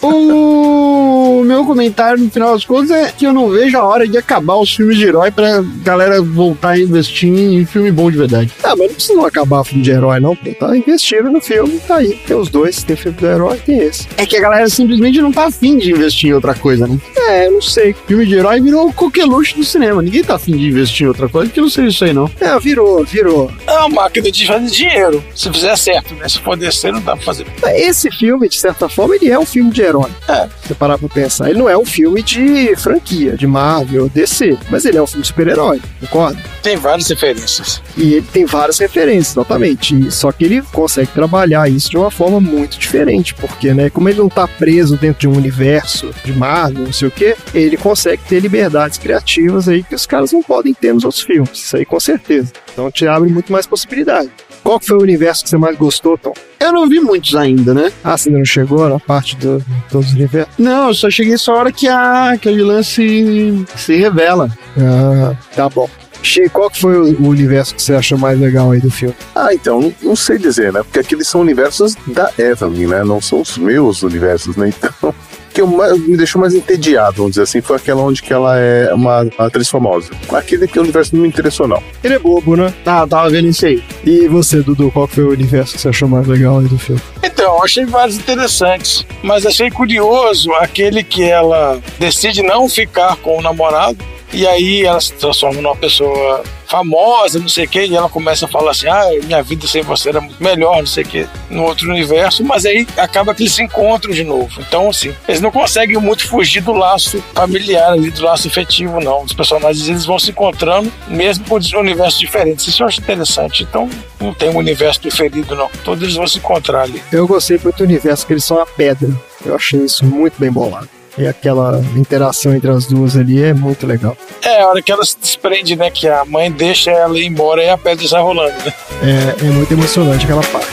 O meu comentário no final das contas é que eu não vejo a hora de acabar os filmes de herói pra galera voltar a investir em filme bom de verdade. Ah, mas não precisa não acabar o filme de herói, não. Tá investindo no filme, tá aí. Tem os dois, tem filme do herói, tem esse. É que a galera simplesmente não tá afim de investir em outra coisa, né? É, eu não sei. Filme de herói virou o coqueluche do cinema. Ninguém tá afim de investir em outra coisa que não seja isso aí, não. É, virou, virou. É uma máquina de fazer dinheiro. Se fizer certo, né? Se for descer, não dá pra fazer. Esse filme, de certa forma, ele é um filme de herói. É. Se você parar pra pensar, ele não é um filme de franquia, de Marvel, DC, mas ele é um filme de super-herói, concorda? Tem várias referências. E ele tem várias referências, exatamente. Só que ele consegue trabalhar isso de uma forma muito diferente, porque, né, como ele não tá preso dentro de um universo de Marvel, não sei o quê, ele consegue ter liberdades criativas aí que os caras não podem ter nos outros filmes. Isso aí com certeza. Então te abre muito mais possibilidade. Qual que foi o universo que você mais gostou, Tom? Eu não vi muitos ainda, né? Ah, você ainda não chegou na parte do, de todos os universos? Não, eu só cheguei só a hora que a, que a vilã se, se revela. Ah, tá bom. Che, qual que foi o universo que você achou mais legal aí do filme? Ah, então, não, não sei dizer, né? Porque aqueles são universos da Evelyn, né? Não são os meus universos, né? Então, que eu mais- me deixou mais entediado, vamos dizer assim, foi aquela onde que ela é uma atriz famosa. Aquele que o universo não me interessou, não. Ele é bobo, né? Ah, tava vendo isso aí. E você, Dudu, qual foi o universo que você achou mais legal aí do filme? Então, achei vários interessantes, mas achei curioso aquele que ela decide não ficar com o namorado e aí ela se transforma numa pessoa famosa, não sei o que, e ela começa a falar assim: ah, minha vida sem você era muito melhor, não sei o que, no outro universo, mas aí acaba que eles se encontram de novo. Então, assim, eles não conseguem muito fugir do laço familiar ali, do laço efetivo, não. Os personagens eles vão se encontrando, mesmo com universos diferentes. Isso eu acho interessante. Então, não tem um universo preferido, não. Todos eles vão se encontrar ali. Eu gostei muito do universo que eles são a pedra. Eu achei isso muito bem bolado. E aquela interação entre as duas ali é muito legal. É, a hora que ela se desprende, né? Que a mãe deixa ela ir embora e a pedra sai rolando, né? É, é muito emocionante aquela parte.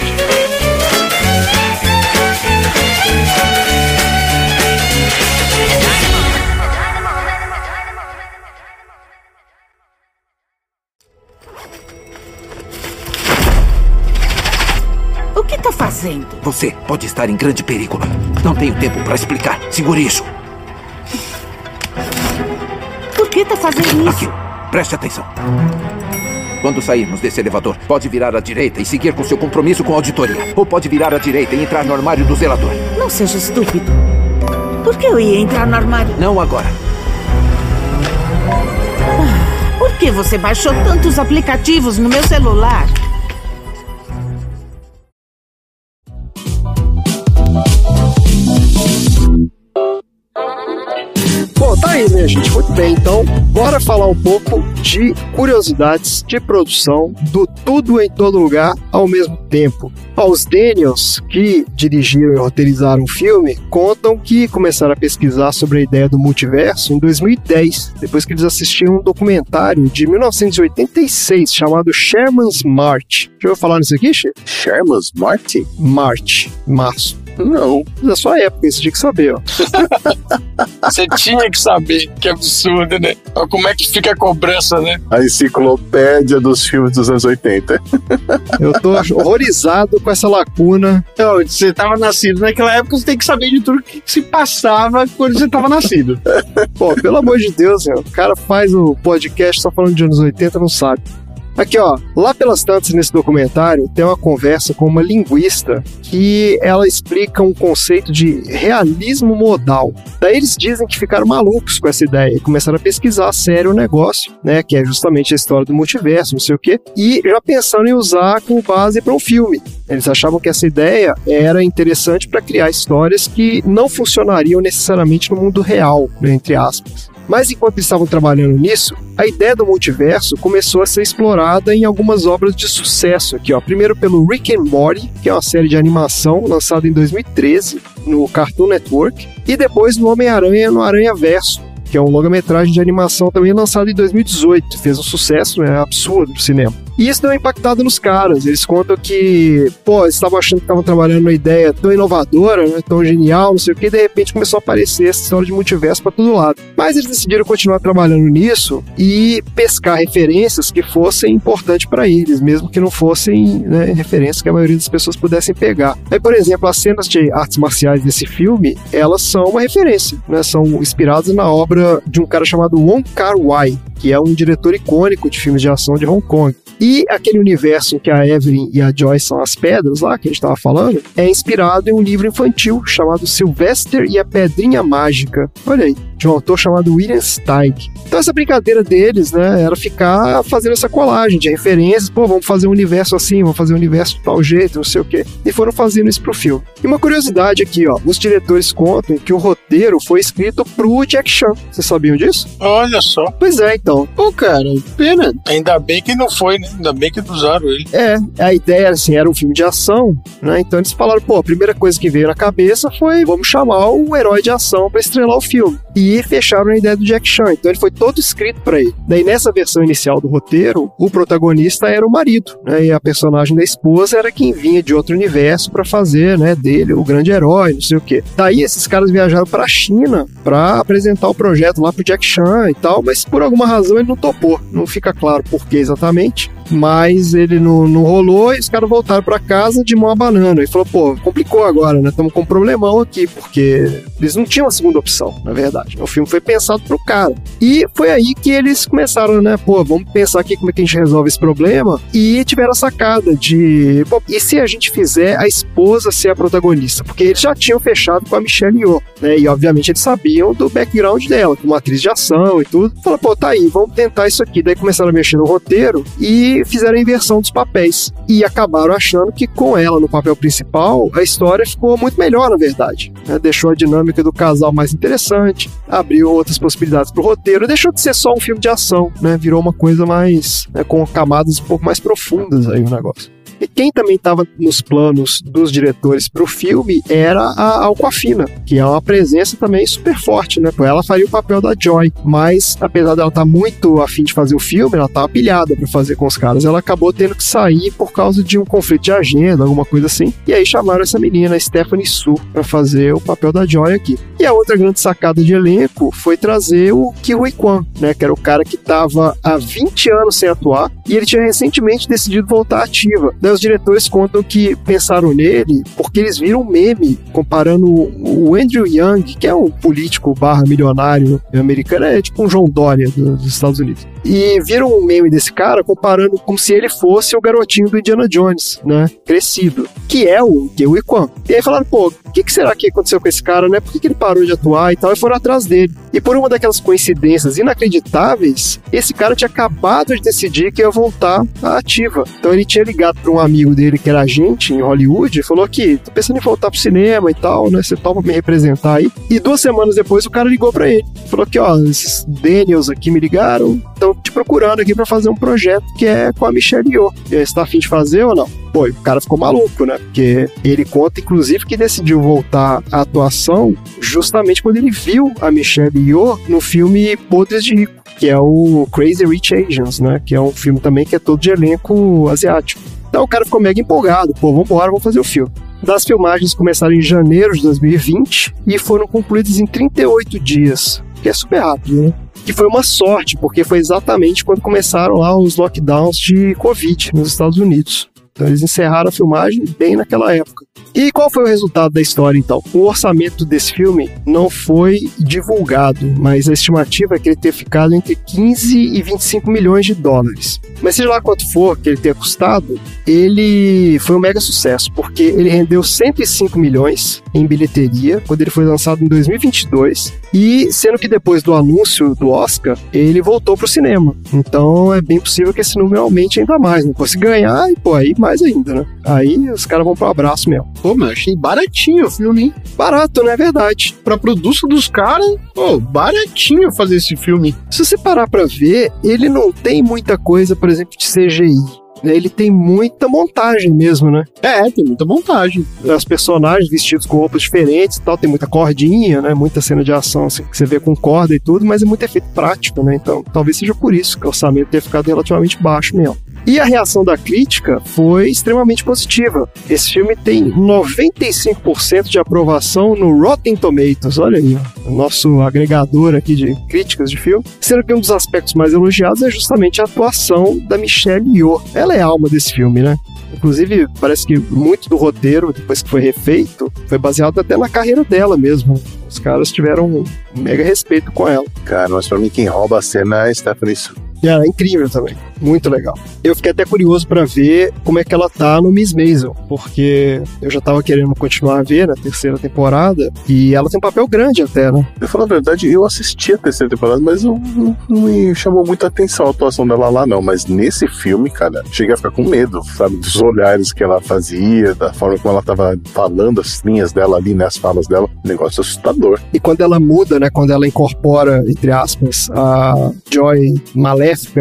Fazendo? Você pode estar em grande perigo. Não tenho tempo para explicar. Segure isso. Por que tá fazendo Aqui. isso? Preste atenção. Quando sairmos desse elevador, pode virar à direita e seguir com seu compromisso com a auditoria. Ou pode virar à direita e entrar no armário do zelador. Não seja estúpido. Por que eu ia entrar no armário? Não agora. Por que você baixou tantos aplicativos no meu celular? Minha gente. Muito bem. Então, bora falar um pouco de curiosidades de produção do Tudo em Todo Lugar ao mesmo tempo. Os Daniels, que dirigiram e roteirizaram o filme, contam que começaram a pesquisar sobre a ideia do multiverso em 2010, depois que eles assistiram um documentário de 1986 chamado Sherman's March. Já ouviu falar nisso aqui, Che? Sherman's Marty? March. Março. Não. Da sua época, isso tinha que saber, ó. Você tinha que saber. Que absurdo, né? Olha Como é que fica a cobrança, né? A enciclopédia dos filmes dos anos 80. Eu tô horrorizado com essa lacuna. Então, você tava nascido naquela época, você tem que saber de tudo que se passava quando você tava nascido. Pô, pelo amor de Deus, meu, o cara faz o podcast só falando de anos 80, não sabe. Aqui, ó, lá pelas tantas nesse documentário tem uma conversa com uma linguista que ela explica um conceito de realismo modal. Daí eles dizem que ficaram malucos com essa ideia e começaram a pesquisar a sério o negócio, né, que é justamente a história do multiverso, não sei o quê, e já pensando em usar como base para um filme. Eles achavam que essa ideia era interessante para criar histórias que não funcionariam necessariamente no mundo real, né, entre aspas. Mas enquanto estavam trabalhando nisso, a ideia do multiverso começou a ser explorada em algumas obras de sucesso aqui, ó. Primeiro pelo Rick and Morty, que é uma série de animação lançada em 2013 no Cartoon Network, e depois no Homem-Aranha no Aranha Verso, que é um longa-metragem de animação também lançado em 2018. Fez um sucesso né, absurdo no cinema. E isso deu uma impactada nos caras. Eles contam que, pô, eles estavam achando que estavam trabalhando uma ideia tão inovadora, né, tão genial, não sei o que, e de repente começou a aparecer essa história de multiverso para todo lado. Mas eles decidiram continuar trabalhando nisso e pescar referências que fossem importantes para eles, mesmo que não fossem né, referências que a maioria das pessoas pudessem pegar. Aí, por exemplo, as cenas de artes marciais desse filme, elas são uma referência, né, são inspiradas na obra de um cara chamado Wong Kar-wai, que é um diretor icônico de filmes de ação de Hong Kong. E aquele universo em que a Evelyn e a Joyce são as pedras lá, que a gente estava falando, é inspirado em um livro infantil chamado Sylvester e a Pedrinha Mágica. Olha aí, de um autor chamado William Steig. Então essa brincadeira deles, né, era ficar fazendo essa colagem de referências, pô, vamos fazer um universo assim, vamos fazer um universo de tal jeito, não sei o quê. E foram fazendo isso pro filme. E uma curiosidade aqui, ó, os diretores contam que o roteiro foi escrito pro Jack Chan. Vocês sabiam disso? Olha só. Pois é, então. Pô, cara, pena. Ainda bem que não foi, né? Ainda bem que não usaram ele. É, a ideia, assim, era um filme de ação, né? Então eles falaram, pô, a primeira coisa que veio na cabeça foi, vamos chamar o herói de ação para estrelar o filme. E fecharam a ideia do Jack Chan. Então ele foi todo escrito para ele. Daí nessa versão inicial do roteiro, o protagonista era o marido, né? E a personagem da esposa era quem vinha de outro universo para fazer, né, dele o grande herói, não sei o quê. Daí esses caras viajaram para a China para apresentar o projeto lá pro Jack Chan e tal, mas por alguma razão ele não topou. Não fica claro por que exatamente mas ele não, não rolou e os caras voltaram para casa de mão abanando. E falou, pô, complicou agora, né? Estamos com um problemão aqui, porque eles não tinham a segunda opção, na verdade. O filme foi pensado pro cara. E foi aí que eles começaram, né? Pô, vamos pensar aqui como é que a gente resolve esse problema. E tiveram a sacada de, pô, e se a gente fizer a esposa ser a protagonista? Porque eles já tinham fechado com a Michelle Yeoh, né? E obviamente eles sabiam do background dela, como atriz de ação e tudo. Falaram, pô, tá aí, vamos tentar isso aqui. Daí começaram a mexer no roteiro e fizeram a inversão dos papéis. E acabaram achando que com ela no papel principal, a história ficou muito melhor, na verdade. né? Deixou a dinâmica do casal mais interessante, abriu outras possibilidades pro roteiro, deixou de ser só um filme de ação, né? Virou uma coisa mais, né, com camadas um pouco mais profundas aí o negócio. E quem também estava nos planos dos diretores para o filme era a Alquafina, que é uma presença também super forte, né? Ela faria o papel da Joy, mas apesar dela estar muito afim de fazer o filme, ela estava pilhada para fazer com os caras. Ela acabou tendo que sair por causa de um conflito de agenda, alguma coisa assim. E aí chamaram essa menina, Stephanie Su, para fazer o papel da Joy aqui. E a outra grande sacada de elenco foi trazer o Kiwi Kwan, né? Que era o cara que estava há 20 anos sem atuar e ele tinha recentemente decidido voltar ativa. Os diretores contam que pensaram nele porque eles viram um meme comparando o Andrew Young, que é um político barra milionário americano, é tipo um João Dória dos Estados Unidos. E viram um meme desse cara comparando como se ele fosse o garotinho do Indiana Jones, né? Crescido. Que é o Kiwi Kwan. E aí falaram, pô, o que, que será que aconteceu com esse cara, né? Por que, que ele parou de atuar e tal? E foram atrás dele. E por uma daquelas coincidências inacreditáveis, esse cara tinha acabado de decidir que ia voltar à ativa. Então ele tinha ligado para um amigo dele que era agente em Hollywood e falou que tô pensando em voltar pro cinema e tal, né? Você topa me representar aí. E duas semanas depois o cara ligou para ele. Falou que, ó, esses Daniels aqui me ligaram, estão te procurando aqui para fazer um projeto que é com a Michelle Yeoh. Você tá afim de fazer ou não? Pô, o cara ficou maluco, né? Porque ele conta, inclusive, que decidiu voltar à atuação justamente quando ele viu a Michelle Yeoh no filme Podres de Rico, que é o Crazy Rich Asians, né? Que é um filme também que é todo de elenco asiático. Então o cara ficou mega empolgado, pô, vambora, vamos fazer o filme. das filmagens começaram em janeiro de 2020 e foram concluídas em 38 dias, que é super rápido, né? Que foi uma sorte, porque foi exatamente quando começaram lá os lockdowns de Covid nos Estados Unidos. Então eles encerraram a filmagem bem naquela época. E qual foi o resultado da história então? O orçamento desse filme não foi divulgado, mas a estimativa é que ele tenha ficado entre 15 e 25 milhões de dólares. Mas seja lá quanto for que ele tenha custado, ele foi um mega sucesso, porque ele rendeu 105 milhões em bilheteria quando ele foi lançado em 2022, e sendo que depois do anúncio do Oscar, ele voltou pro cinema. Então é bem possível que esse número aumente ainda mais, né? Pô, se ganhar, e pô, aí mais ainda, né? Aí os caras vão pro abraço mesmo. Pô, mas eu achei baratinho o filme, hein? Barato, não é verdade? Pra produto dos caras, pô, baratinho fazer esse filme. Se você parar pra ver, ele não tem muita coisa, por exemplo, de CGI. né? Ele tem muita montagem mesmo, né? É, tem muita montagem. Os personagens vestidos com roupas diferentes e tal, tem muita cordinha, né? Muita cena de ação assim, que você vê com corda e tudo, mas é muito efeito prático, né? Então, talvez seja por isso que o orçamento tenha ficado relativamente baixo mesmo. E a reação da crítica foi extremamente positiva. Esse filme tem 95% de aprovação no Rotten Tomatoes. Olha aí, o nosso agregador aqui de críticas de filme. Sendo que um dos aspectos mais elogiados é justamente a atuação da Michelle Yeoh. Ela é a alma desse filme, né? Inclusive, parece que muito do roteiro, depois que foi refeito, foi baseado até na carreira dela mesmo. Os caras tiveram um mega respeito com ela. Cara, mas pra mim quem rouba a cena é Stephanie. É incrível também. Muito legal. Eu fiquei até curioso pra ver como é que ela tá no Miss Maisel, porque eu já tava querendo continuar a ver na terceira temporada e ela tem um papel grande até, né? Eu falo a verdade, eu assisti a terceira temporada, mas eu, não, não me chamou muita atenção a atuação dela lá, não. Mas nesse filme, cara, cheguei a ficar com medo, sabe? Dos olhares que ela fazia, da forma como ela tava falando as linhas dela ali, né? As falas dela. Negócio assustador. E quando ela muda, né? Quando ela incorpora, entre aspas, a Joy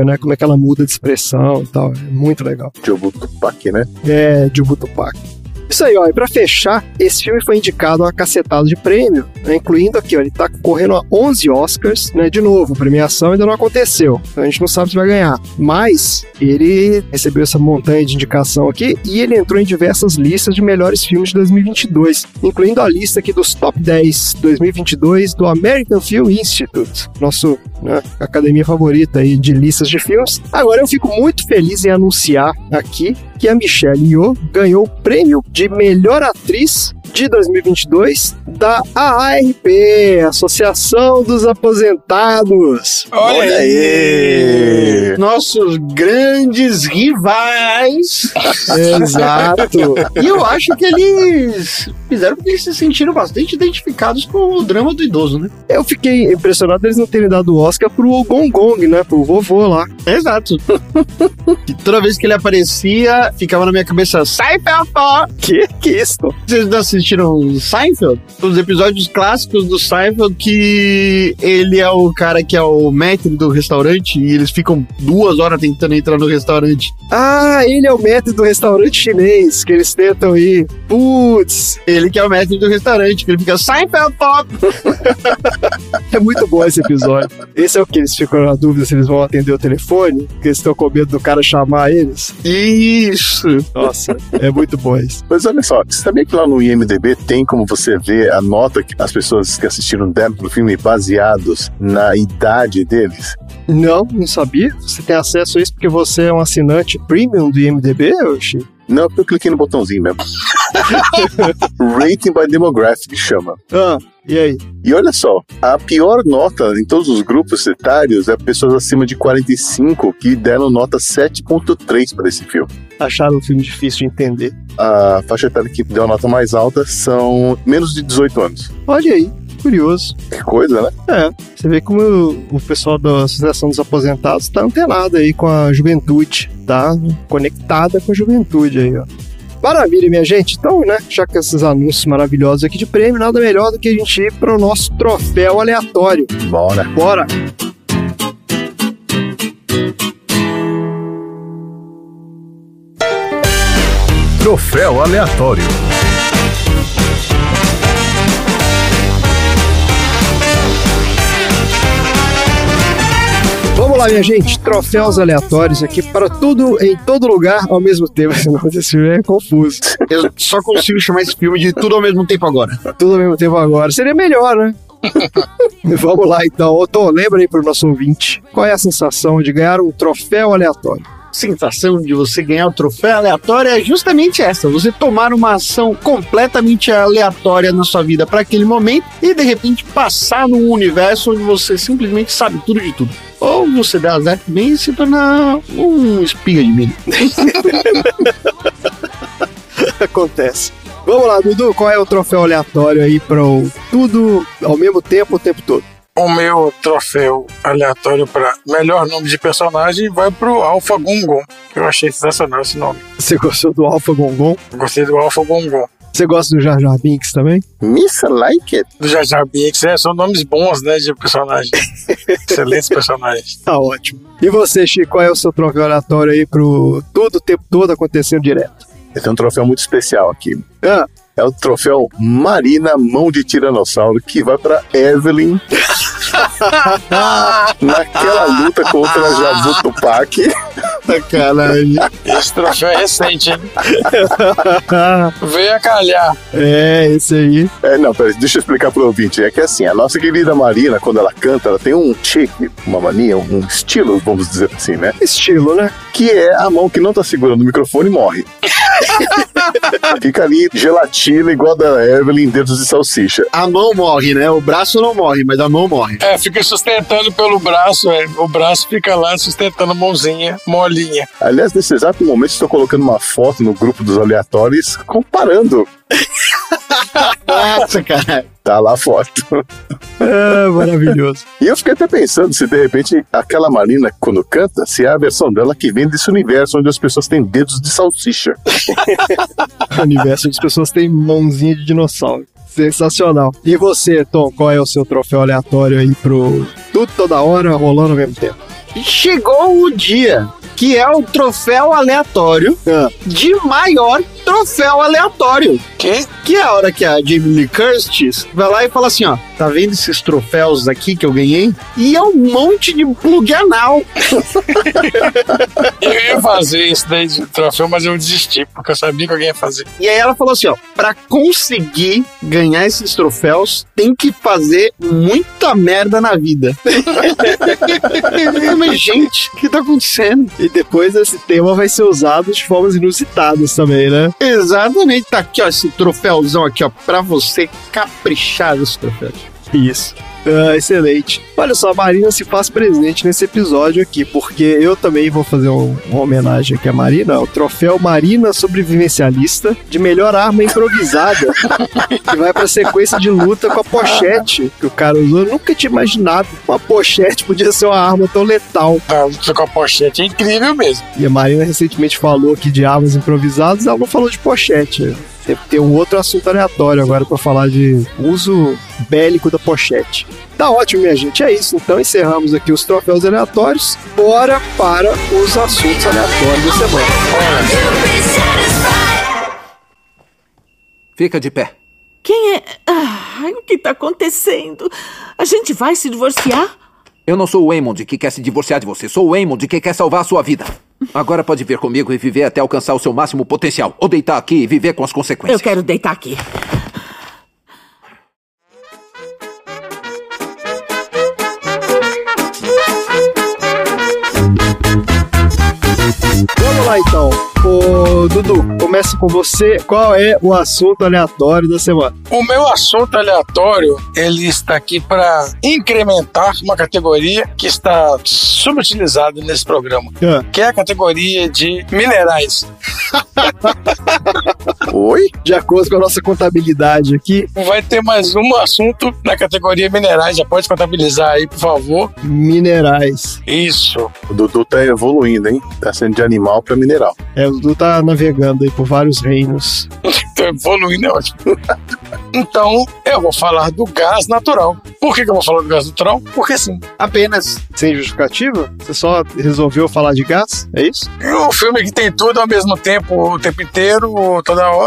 né? Como é que ela muda de expressão e tal. É muito legal. Tupac, né? É, Tupac. Isso aí, ó. E pra fechar, esse filme foi indicado a uma cacetada de prêmio, né, incluindo aqui, ó, ele tá concorrendo a 11 Oscars, né? De novo, a premiação ainda não aconteceu. Então a gente não sabe se vai ganhar. Mas ele recebeu essa montanha de indicação aqui e ele entrou em diversas listas de melhores filmes de 2022, incluindo a lista aqui dos top 10 2022 do American Film Institute, nosso né, academia favorita aí de listas de filmes. Agora eu fico muito feliz em anunciar aqui que a Michelle Yeoh ganhou o prêmio de melhor atriz de 2022 da AARP, Associação dos Aposentados. Olha, aí! Nossos grandes rivais. Exato. E eu acho que eles fizeram porque eles se sentiram bastante identificados com o drama do idoso, né? Eu fiquei impressionado eles não terem dado o Oscar pro Gong Gong, né? Pro vovô lá. Exato. e toda vez que ele aparecia, ficava na minha cabeça, Seinfeld! Que que isso? Vocês não assistiram Seinfeld? Os episódios clássicos do Seinfeld que ele é o cara que é o maître do restaurante e eles ficam duas horas tentando entrar no restaurante. Ah, ele é o mestre do restaurante chinês que eles tentam ir. Putz, Ele que é o mestre do restaurante, que ele fica Seinfeld Pop! é muito bom esse episódio. Esse é o que eles ficam na dúvida se eles vão atender o telefone, porque eles estão com medo do cara chamar eles. Isso! Nossa, é muito bom isso. Mas olha só, você sabia que lá no IMDB tem como você ver a nota que as pessoas que assistiram do filme baseados na idade deles? Não, não sabia. Você tem acesso a isso porque você é um assinante premium do IMDB, Oxi? Não, porque eu cliquei no botãozinho mesmo. Rating by Demographic chama. Ah, e aí? E olha só, a pior nota em todos os grupos etários é pessoas acima de 45 que deram nota 7.3 para esse filme. Acharam o filme difícil de entender. A faixa etária que deu a nota mais alta são menos de 18 anos. Olha aí, curioso. Que coisa, né? É, você vê como o, o pessoal da Associação dos Aposentados está antenado aí com a juventude, tá conectada com a juventude aí, ó. Maravilha, minha gente. Então, né, já com esses anúncios maravilhosos aqui de prêmio, nada melhor do que a gente ir para o nosso troféu aleatório. Bora. Bora! Troféu aleatório. Vamos Vamos lá, minha gente. Troféus aleatórios aqui para tudo, em todo lugar, ao mesmo tempo. Senão esse filme é confuso. Eu só consigo chamar esse filme de tudo ao mesmo tempo agora. Tudo ao mesmo tempo agora. Seria melhor, né? Vamos lá, então. Ô, Tom, lembra aí pro nosso ouvinte. Qual é a sensação de ganhar um troféu aleatório? Sensação de você ganhar o troféu aleatório é justamente essa: você tomar uma ação completamente aleatória na sua vida para aquele momento e de repente passar num universo onde você simplesmente sabe tudo de tudo. Ou você dá azar também e se tornar um espiga de milho. Acontece. Vamos lá, Dudu, qual é o troféu aleatório aí para o tudo ao mesmo tempo, o tempo todo? O meu troféu aleatório para melhor nome de personagem vai pro Alpha Gongon, que eu achei sensacional esse nome. Você gostou do Alpha Gongon? Gostei do Alpha Gongon. Você gosta do Jar Jar Binks também? Miss Like It. Do Jar Jar Binks, é, são nomes bons, né, de personagem. Excelentes personagens. Tá ótimo. E você, Chico, qual é o seu troféu aleatório aí pro tudo o tempo todo acontecendo direto? Eu tenho um troféu muito especial aqui. Ah, É o troféu Marina Mão de Tiranossauro, que vai pra Evelyn. Naquela luta contra a Jabu Tupac. Sacanagem. Esse troféu é recente, hein? Veio a calhar. é, esse aí. É, não, peraí, deixa eu explicar pro ouvinte. É que assim, a nossa querida Marina, quando ela canta, ela tem um tique, uma mania, um estilo, vamos dizer assim, né? Estilo, né? Que é a mão que não tá segurando o microfone e morre. Fica ali gelatina igual a da Evelyn, dedos de salsicha. A mão morre, né? O braço não morre, mas a mão morre. É, fica sustentando pelo braço, é. O braço fica lá sustentando a mãozinha, molinha. Aliás, nesse exato momento, estou colocando uma foto no grupo dos aleatórios comparando. Nossa, cara. Tá lá a foto. É, maravilhoso. E eu fiquei até pensando se de repente aquela Marina, quando canta, se é a versão dela que vem desse universo onde as pessoas têm dedos de salsicha. O universo onde as pessoas têm mãozinha de dinossauro. Sensacional. E você, Tom, qual é o seu troféu aleatório aí pro tudo toda hora rolando ao mesmo tempo? Chegou o dia que é o troféu aleatório Ah, de maior troféu aleatório. Que? Que é a hora que a Jamie Lee Curtis vai lá e fala assim, ó, tá vendo esses troféus aqui que eu ganhei? E é um monte de plug anal. Eu ia fazer isso daí de troféu, mas eu desisti, porque eu sabia que alguém ia fazer. E aí ela falou assim, ó, pra conseguir ganhar esses troféus, tem que fazer muita merda na vida. Mas, gente, o que tá acontecendo? E depois esse tema vai ser usado de formas inusitadas também, né? Exatamente, tá aqui, ó, esse troféuzão aqui, ó, pra você caprichar nos troféus. Isso. Ah, excelente. Olha só, a Marina se faz presente nesse episódio aqui, porque eu também vou fazer um- uma homenagem aqui à Marina, o troféu Marina Sobrevivencialista de melhor arma improvisada, que vai pra sequência de luta com a pochete que o cara usou. Eu nunca tinha imaginado uma pochete podia ser uma arma tão letal. A luta com a pochete é incrível mesmo. E a Marina recentemente falou aqui de armas improvisadas, ela não falou de pochete. Tem- Tem um outro assunto aleatório agora pra falar de uso bélico da pochete. Tá ótimo, minha gente. É isso. Então encerramos aqui os troféus aleatórios. Bora para os assuntos aleatórios da semana. Fica de pé. Quem é. Ai, o que tá acontecendo? A gente vai se divorciar? Eu não sou o Waymond que quer se divorciar de você. Sou o Waymond que quer salvar a sua vida. Agora pode vir comigo e viver até alcançar o seu máximo potencial. Ou deitar aqui e viver com as consequências. Eu quero deitar aqui. Lá então. Ô, Dudu, começa com você. Qual é o assunto aleatório da semana? O meu assunto aleatório, ele está aqui para incrementar uma categoria que está subutilizada nesse programa, Ah, que é a categoria de minerais. Oi? de acordo com a nossa contabilidade aqui, Vai ter mais um assunto na categoria minerais. Já pode contabilizar aí, por favor. minerais. Isso. O Dudu tá evoluindo, hein? Tá sendo de animal pra mineral. É, o Dudu tá navegando aí por vários reinos. Tô evoluindo, é ótimo. Então, eu vou falar do gás natural. Por que, que eu vou falar do gás natural? Porque sim. Apenas. Sem justificativa? Você só resolveu falar de gás? É isso? E o filme que tem tudo ao mesmo tempo, o tempo inteiro, toda hora,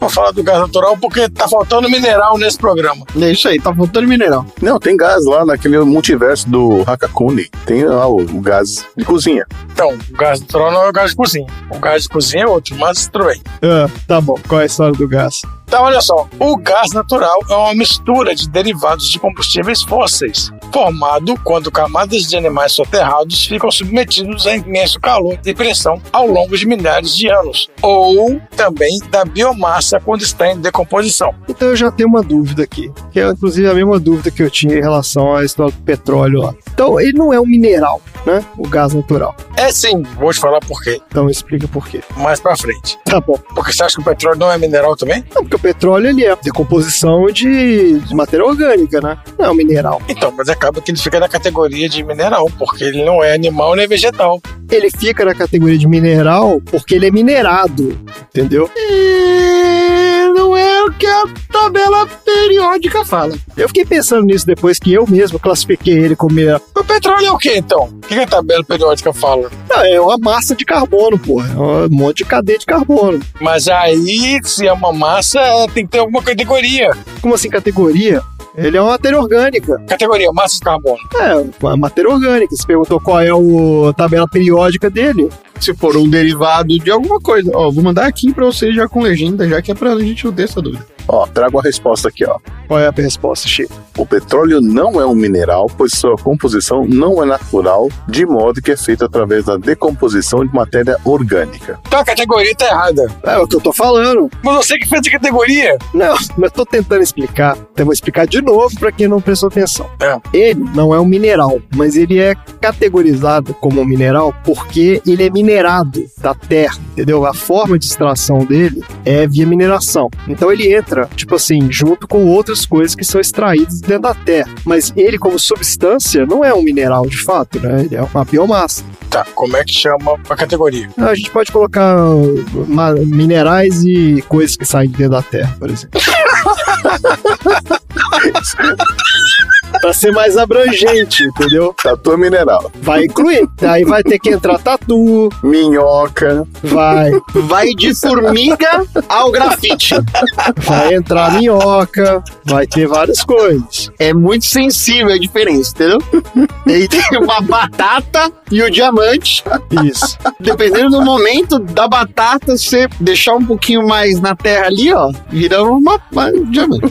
vou falar do gás natural porque tá faltando mineral nesse programa. É isso aí, tá faltando mineral. Não, tem gás lá naquele multiverso do Hakakuni. Tem lá o, o gás de cozinha. Então, o gás natural não é o gás de cozinha. O gás de cozinha é outro, mas tudo bem. Ah, tá bom. Qual é a história do gás? Então, olha só, o gás natural é uma mistura de derivados de combustíveis fósseis, formado quando camadas de animais soterrados ficam submetidos a imenso calor e pressão ao longo de milhares de anos, ou também da biomassa quando está em decomposição. Então eu já tenho uma dúvida aqui, que é inclusive a mesma dúvida que eu tinha em relação à história do petróleo lá. Então ele não é um mineral, né? O gás natural. É sim, vou te falar por quê, Então explica por quê. mais pra frente. Tá bom. Porque você acha que o petróleo não é mineral também? Não, porque o petróleo ele é decomposição de, de matéria orgânica, né? Não é um mineral. Então, mas acaba que ele fica na categoria de mineral, porque ele não é animal nem vegetal. Ele fica na categoria de mineral porque ele é minerado, entendeu? E não é o que a tabela periódica fala. Eu fiquei pensando nisso depois que eu mesmo classifiquei ele como mineral. O petróleo é o que então? O que a tabela periódica fala? Não, é uma massa de carbono, porra. É um monte de cadeia de carbono. Mas aí, se é uma massa, tem que ter alguma categoria. Como assim, categoria? Ele é uma matéria orgânica. Categoria, massa de carbono. É, uma matéria orgânica. Você perguntou qual é o- a tabela periódica dele. Se for um derivado de alguma coisa. Ó, vou mandar aqui pra vocês já com legenda, já que é pra gente não ter essa dúvida. Ó, trago a resposta aqui, ó. Qual é a resposta, Chico? O petróleo não é um mineral, pois sua composição não é natural, de modo que é feito através da decomposição de matéria orgânica. Então a categoria tá errada. É o que eu tô falando. Mas você que fez a categoria. Não, mas tô tentando explicar. Então vou explicar de novo pra quem não prestou atenção. É. Ele não é um mineral, mas ele é categorizado como um mineral porque ele é minerado da terra, entendeu? A forma de extração dele é via mineração. Então ele entra, tipo assim, junto com outras coisas que são extraídas dentro da terra. Mas ele, como substância, não é um mineral de fato, né? Ele é uma biomassa. Tá, como é que chama a categoria? A gente pode colocar ma- minerais e coisas que saem de dentro da terra, por exemplo. pra ser mais abrangente, entendeu? Tatu é mineral. Vai incluir. Aí vai ter que entrar tatu, Minhoca. vai, Vai de formiga ao grafite. vai entrar minhoca, vai ter várias coisas. É muito sensível a diferença, entendeu? E aí tem uma batata e o diamante. Isso. Dependendo do momento da batata, você deixar um pouquinho mais na terra ali, ó, vira uma, uma um diamante.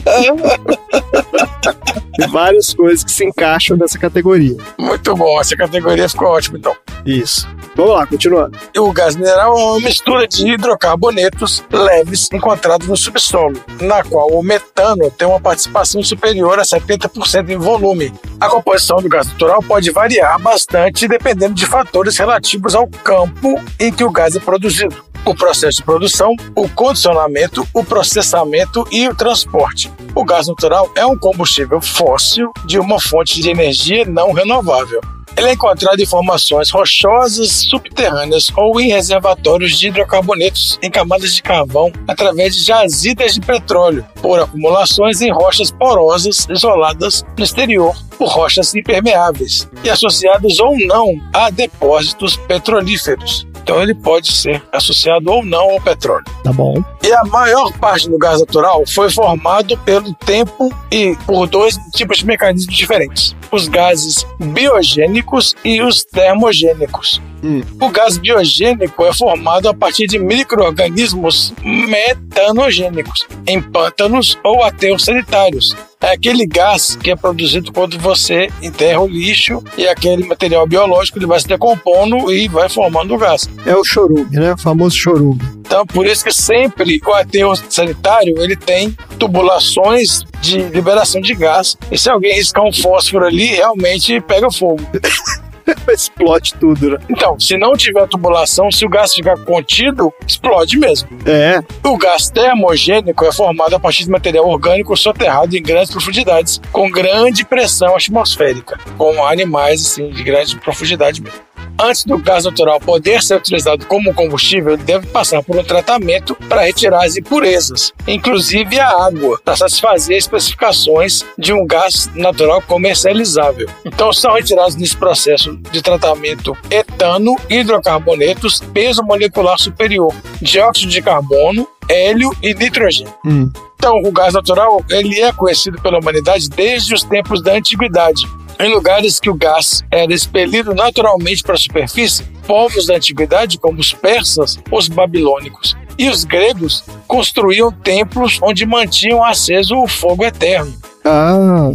Tem coisas que se encaixam nessa categoria. Muito bom, essa categoria ficou ótima então. Isso. Vamos lá, continuando. O gás mineral é uma mistura de hidrocarbonetos leves encontrados no subsolo, na qual o metano tem uma participação superior a 70% em volume. A composição do gás natural pode variar bastante dependendo de fatores relativos ao campo em que o gás é produzido. O processo de produção, o condicionamento, o processamento e o transporte. O gás natural é um combustível fóssil de uma fonte de energia não renovável. Ele é encontrado em formações rochosas subterrâneas ou em reservatórios de hidrocarbonetos em camadas de carvão através de jazidas de petróleo, por acumulações em rochas porosas isoladas no exterior por rochas impermeáveis e associados ou não a depósitos petrolíferos. Então ele pode ser associado ou não ao petróleo. Tá bom. E a maior parte do gás natural foi formado pelo tempo e por dois tipos de mecanismos diferentes: os gases biogênicos e os termogênicos. Hum. O gás biogênico é formado a partir de micro-organismos metanogênicos em pântanos ou aterros sanitários. É aquele gás que é produzido quando você enterra o lixo e aquele material biológico ele vai se decompondo e vai formando o gás. É o chorume, né? O famoso chorume. Então, por isso que sempre o aterro sanitário ele tem tubulações de liberação de gás. E se alguém riscar um fósforo ali, realmente pega fogo. Explode tudo, né? Então, se não tiver tubulação, se o gás ficar contido, explode mesmo. É, O gás termogênico é formado a partir de material orgânico soterrado em grandes profundidades, com grande pressão atmosférica, com animais assim, de grande profundidade mesmo. Antes do gás natural poder ser utilizado como combustível, ele deve passar por um tratamento para retirar as impurezas, inclusive a água, para satisfazer as especificações de um gás natural comercializável. Então são retirados nesse processo de tratamento etano, hidrocarbonetos, peso molecular superior, dióxido de carbono, hélio e nitrogênio. Hum. Então, o gás natural ele é conhecido pela humanidade desde os tempos da antiguidade. Em lugares que o gás era expelido naturalmente para a superfície, povos da antiguidade, como os persas, os babilônicos e os gregos, construíam templos onde mantinham aceso o fogo eterno. Ah,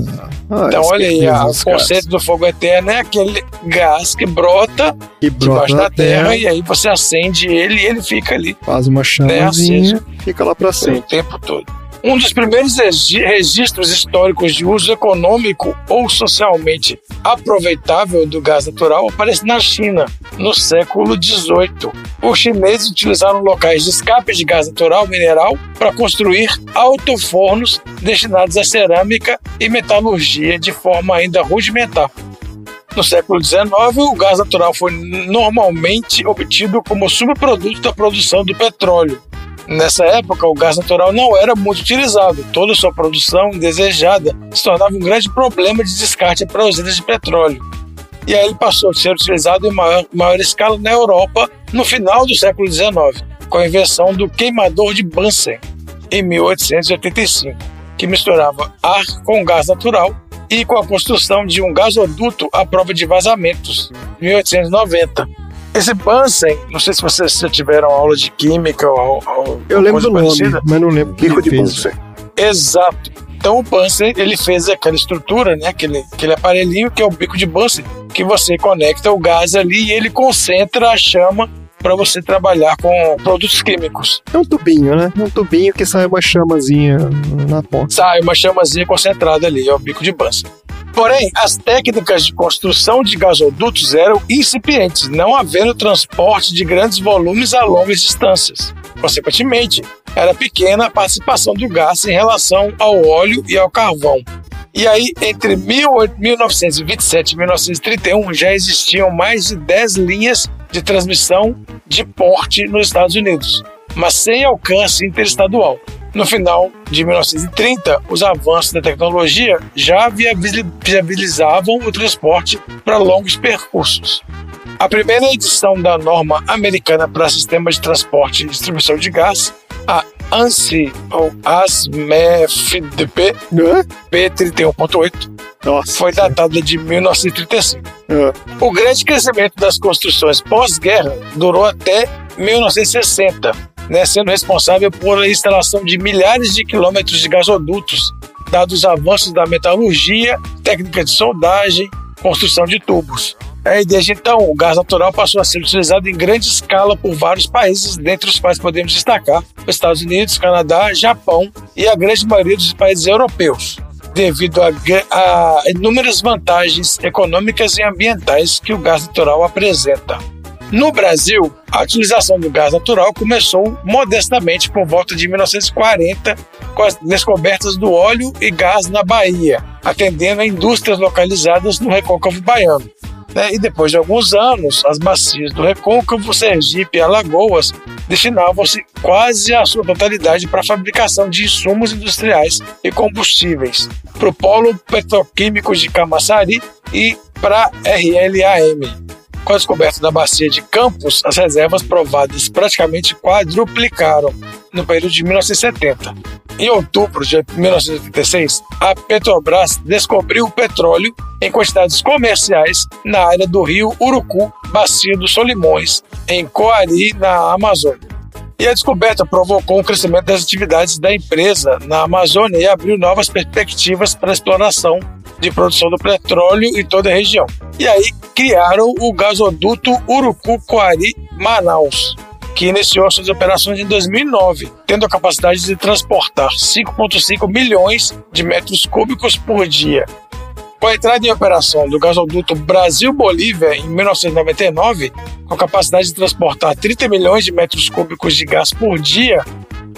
ah, Então, olha aí, o conceito do fogo eterno é aquele gás que brota que brota debaixo da terra, e aí você acende ele e ele fica ali faz uma chamazinha, fica lá pra o sempre. tempo todo. Um dos primeiros regi- registros históricos de uso econômico ou socialmente aproveitável do gás natural aparece na China, no século XVIII. Os chineses utilizaram locais de escape de gás natural mineral para construir altofornos destinados à cerâmica e metalurgia de forma ainda rudimentar. No século XIX, o gás natural foi normalmente obtido como subproduto da produção do petróleo. Nessa época, o gás natural não era muito utilizado. Toda sua produção indesejada se tornava um grande problema de descarte para usinas de petróleo. E aí ele passou a ser utilizado em maior, maior escala na Europa no final do século XIX, com a invenção do queimador de Bunsen, em 1885, que misturava ar com gás natural e com a construção de um gasoduto à prova de vazamentos, em 1890. Esse Bunsen, não sei se vocês já tiveram aula de química ou, ou Eu lembro do nome, parecida. mas não lembro Bico de fez. Bunsen. Exato. Então o Bunsen, ele fez aquela estrutura, né, aquele, aquele aparelhinho que é o bico de Bunsen, que você conecta o gás ali e ele concentra a chama para você trabalhar com produtos químicos. É um tubinho, né? É um tubinho que sai uma chamazinha na ponta. Sai uma chamazinha concentrada ali, é o bico de Bunsen. Porém, as técnicas de construção de gasodutos eram incipientes, não havendo transporte de grandes volumes a longas distâncias. Consequentemente, era pequena a participação do gás em relação ao óleo e ao carvão. E aí, entre 18- 1927 e 1931, já existiam mais de 10 linhas de transmissão de porte nos Estados Unidos, mas sem alcance interestadual. No final de 1930, os avanços da tecnologia já viabili- viabilizavam o transporte para longos percursos. A primeira edição da norma americana para sistemas de transporte e distribuição de gás, a ANSI, ou ASMEFDP, Hã? P31.8, Nossa. foi datada de 1935. Ah, O grande crescimento das construções pós-guerra durou até 1960, né, sendo responsável por a instalação de milhares de quilômetros de gasodutos, dados os avanços da metalurgia, técnica de soldagem, construção de tubos. É, desde então, o gás natural passou a ser utilizado em grande escala por vários países, dentre os quais podemos destacar os Estados Unidos, Canadá, Japão e a grande maioria dos países europeus devido a, a inúmeras vantagens econômicas e ambientais que o gás natural apresenta. No Brasil, a utilização do gás natural começou modestamente por volta de 1940, com as descobertas do óleo e gás na Bahia, atendendo a indústrias localizadas no recôncavo baiano. né? E depois de alguns anos, as bacias do Recôncavo, Sergipe e Alagoas destinavam-se quase a sua totalidade para a fabricação de insumos industriais e combustíveis, para o polo petroquímico de Camaçari e para a RLAM. Com a descoberta da bacia de Campos, as reservas provadas praticamente quadruplicaram no período de 1970. Em outubro de 1986, a Petrobras descobriu o petróleo em quantidades comerciais na área do rio Urucu, bacia dos Solimões, em Coari, na Amazônia. E a descoberta provocou um crescimento das atividades da empresa na Amazônia e abriu novas perspectivas para a exploração de produção do petróleo em toda a região. E aí criaram o gasoduto Urucu-Coari-Manaus, que iniciou suas operações em 2009, tendo a capacidade de transportar 5,5 milhões de metros cúbicos por dia. Com a entrada em operação do gasoduto Brasil-Bolívia em 1999, com capacidade de transportar 30 milhões de metros cúbicos de gás por dia,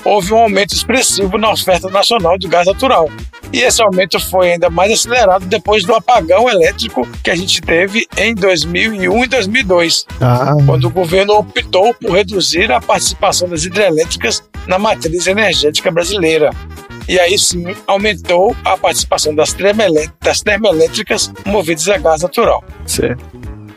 houve um aumento expressivo na oferta nacional de gás natural. E esse aumento foi ainda mais acelerado depois do apagão elétrico que a gente teve em 2001 e 2002, Ah, quando o governo optou por reduzir a participação das hidrelétricas na matriz energética brasileira. E aí sim aumentou a participação das termoelé- das termoelétricas movidas a gás natural. certo.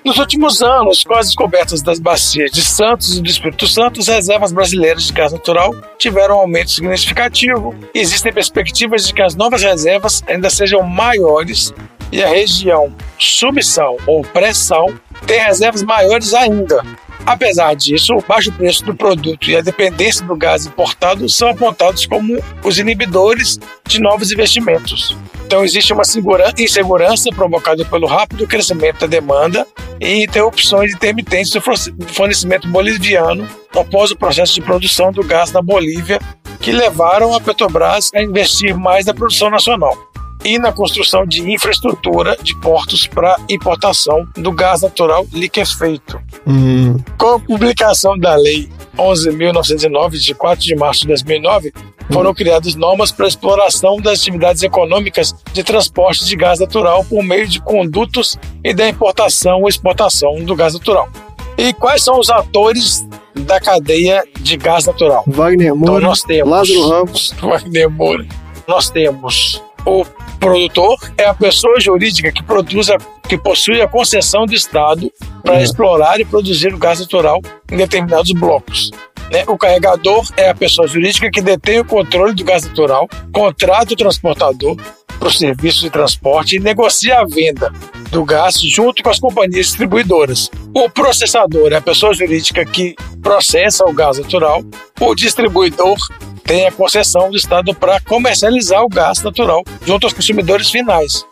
Nos últimos anos, com as descobertas das bacias de Santos e do Espírito Santo, as reservas brasileiras de gás natural tiveram um aumento significativo. Existem perspectivas de que as novas reservas ainda sejam maiores e a região subsal ou pré-sal tem reservas maiores ainda. Apesar disso, o baixo preço do produto e a dependência do gás importado são apontados como os inibidores de novos investimentos. Então, existe uma segura- insegurança provocada pelo rápido crescimento da demanda e interrupções intermitentes do fornecimento boliviano após o processo de produção do gás na Bolívia, que levaram a Petrobras a investir mais na produção nacional e na construção de infraestrutura de portos para importação do gás natural liquefeito. Hum, Com a publicação da Lei 11.909, de 4 de março de 2009, foram criadas normas para a exploração das atividades econômicas de transporte de gás natural por meio de condutos e da importação ou exportação do gás natural. E quais são os atores da cadeia de gás natural? Wagner Então Moura, nós temos Lázaro Ramos. Wagner Moura. Nós temos o produtor é a pessoa jurídica que produz a, que possui a concessão do Estado para explorar e produzir o gás natural em determinados blocos. né? O carregador é a pessoa jurídica que detém o controle do gás natural, contrata o transportador para o serviço de transporte e negocia a venda do gás junto com as companhias distribuidoras. O processador é a pessoa jurídica que processa o gás natural. O distribuidor tem a concessão do Estado para comercializar o gás natural junto aos consumidores finais.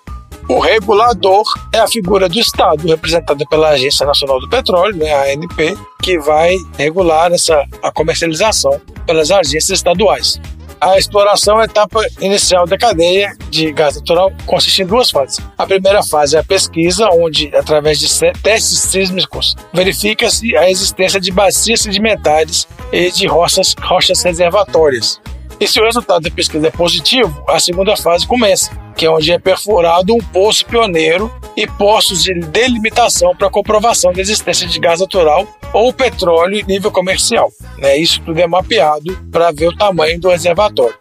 O regulador é a figura do Estado, representada pela Agência Nacional do Petróleo, né, a ANP, que vai regular essa, a comercialização pelas agências estaduais. A exploração é a etapa inicial da cadeia de gás natural, consiste em duas fases. A primeira fase é a pesquisa, onde, através de testes sísmicos, verifica-se a existência de bacias sedimentares e de rochas, rochas reservatórias. E se o resultado da pesquisa é positivo, a segunda fase começa, que é onde é perfurado um poço pioneiro e postos de delimitação para comprovação da existência de gás natural ou petróleo em nível comercial. Né? Isso tudo é mapeado para ver o tamanho do reservatório.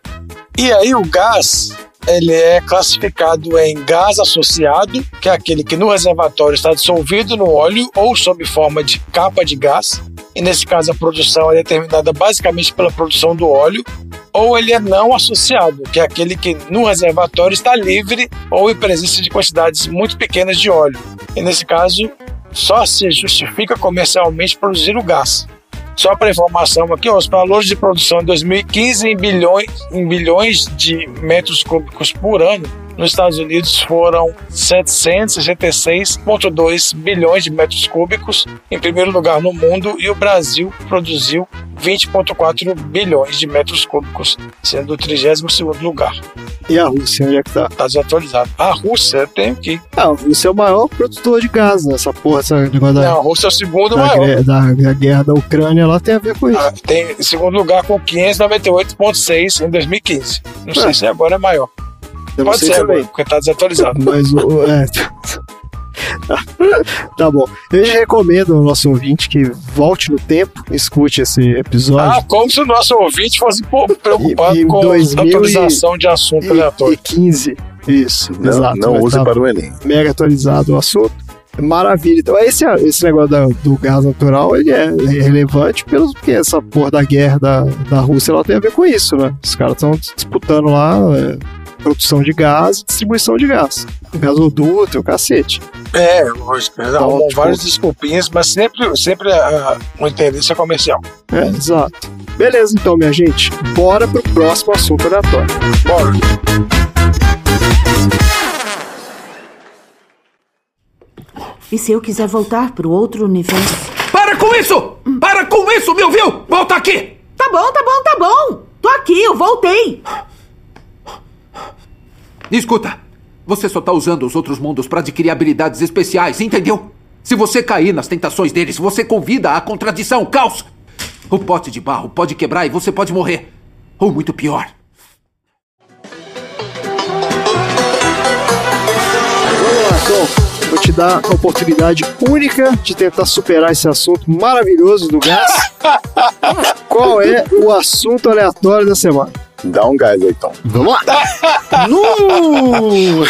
E aí o gás ele é classificado em gás associado, que é aquele que no reservatório está dissolvido no óleo ou sob forma de capa de gás. E nesse caso a produção é determinada basicamente pela produção do óleo, ou ele é não associado, que é aquele que no reservatório está livre ou em presença de quantidades muito pequenas de óleo. E nesse caso só se justifica comercialmente produzir o gás. Só para informação aqui, os valores de produção em 2015 em bilhões, em bilhões de metros cúbicos por ano nos Estados Unidos foram 766,2 bilhões de metros cúbicos, em primeiro lugar no mundo, e o Brasil produziu 20,4 bilhões de metros cúbicos, sendo o 32º lugar. E a Rússia, onde é que tá? Está desatualizado. A Rússia tem o quê? Ah, a Rússia é o maior produtor de gás, né? Essa porra, esse negócio da, Não, a Rússia é o segundo da, maior. gre- da- da guerra da Ucrânia, lá tem a ver com isso. Ah, Tem em segundo lugar com 598,6 em 2015. Não sei Ah. se agora é maior. Eu Pode ser também. porque está desatualizado. Mas o. É. tá bom. Eu já recomendo ao nosso ouvinte que volte no tempo, escute esse episódio. Ah, como se o nosso ouvinte fosse preocupado E- e com 2000 e- atualização de assunto e, aleatório. e 15. Isso, Não, exato. não use tá para o Enem. Mega atualizado o assunto. Maravilha. Então, esse, esse negócio da- do gás natural ele é relevante pelo, porque essa porra da guerra da, da Rússia ela tem a ver com isso, né? Os caras estão disputando lá é, produção de gás e distribuição de gás. Gasoduto, o cacete. É, lógico. Eles Então, arrumam tipo- várias desculpinhas, mas sempre, sempre ah, o interesse é comercial. É, exato. Beleza, então, minha gente. Bora pro próximo assunto aleatório. Bora. E se eu quiser voltar pro outro universo? Para com isso! Para com isso, me ouviu? Volta aqui! Tá bom, tá bom, tá bom. Tô aqui, eu voltei. Escuta, você só tá usando os outros mundos para adquirir habilidades especiais, entendeu? Se você cair nas tentações deles, você convida à contradição, caos. O pote de barro pode quebrar e você pode morrer. Ou muito pior. Vamos lá, Tom. Vou te dar a oportunidade única de tentar superar esse assunto maravilhoso do gás. Qual é o assunto aleatório da semana? Dá um gás aí, Tom. Vamos lá. No...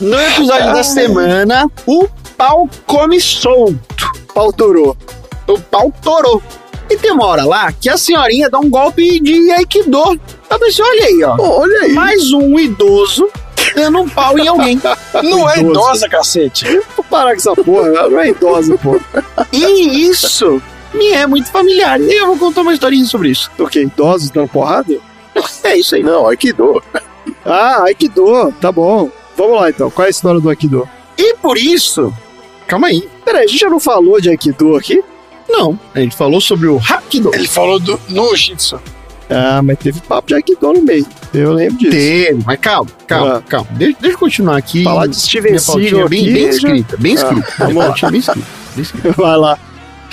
no episódio da semana, o pau come solto. Pau torou. O pau torou. E tem uma hora lá que a senhorinha dá um golpe de Aikido. Eu pensei, olha aí, ó. Olha aí. Mais um idoso dando um pau em alguém. Não é idosa, cacete. Vou parar com essa porra, não é idosa, pô. E isso me é muito familiar. E eu vou contar uma historinha sobre isso. O quê? Idosos dando porrada? É isso aí. Não, Aikido. Ah, Aikido, tá bom. Vamos lá então, qual é a história do Aikido? E por isso. Calma aí. Peraí, a gente já não falou de Aikido aqui? Não. A gente falou sobre o Hapkido. Ele falou do, no Jitsu. Ah, mas teve papo de Aikido no meio. Eu lembro disso. Teve, mas calma, calma, Ah. calma. Deixa, deixa eu continuar aqui. Falar de Steven pautinha Seagal bem, aqui, bem já- escrita, bem Ah, escrita. vamos Minha lá. bem escrita, bem escrita. Vai lá.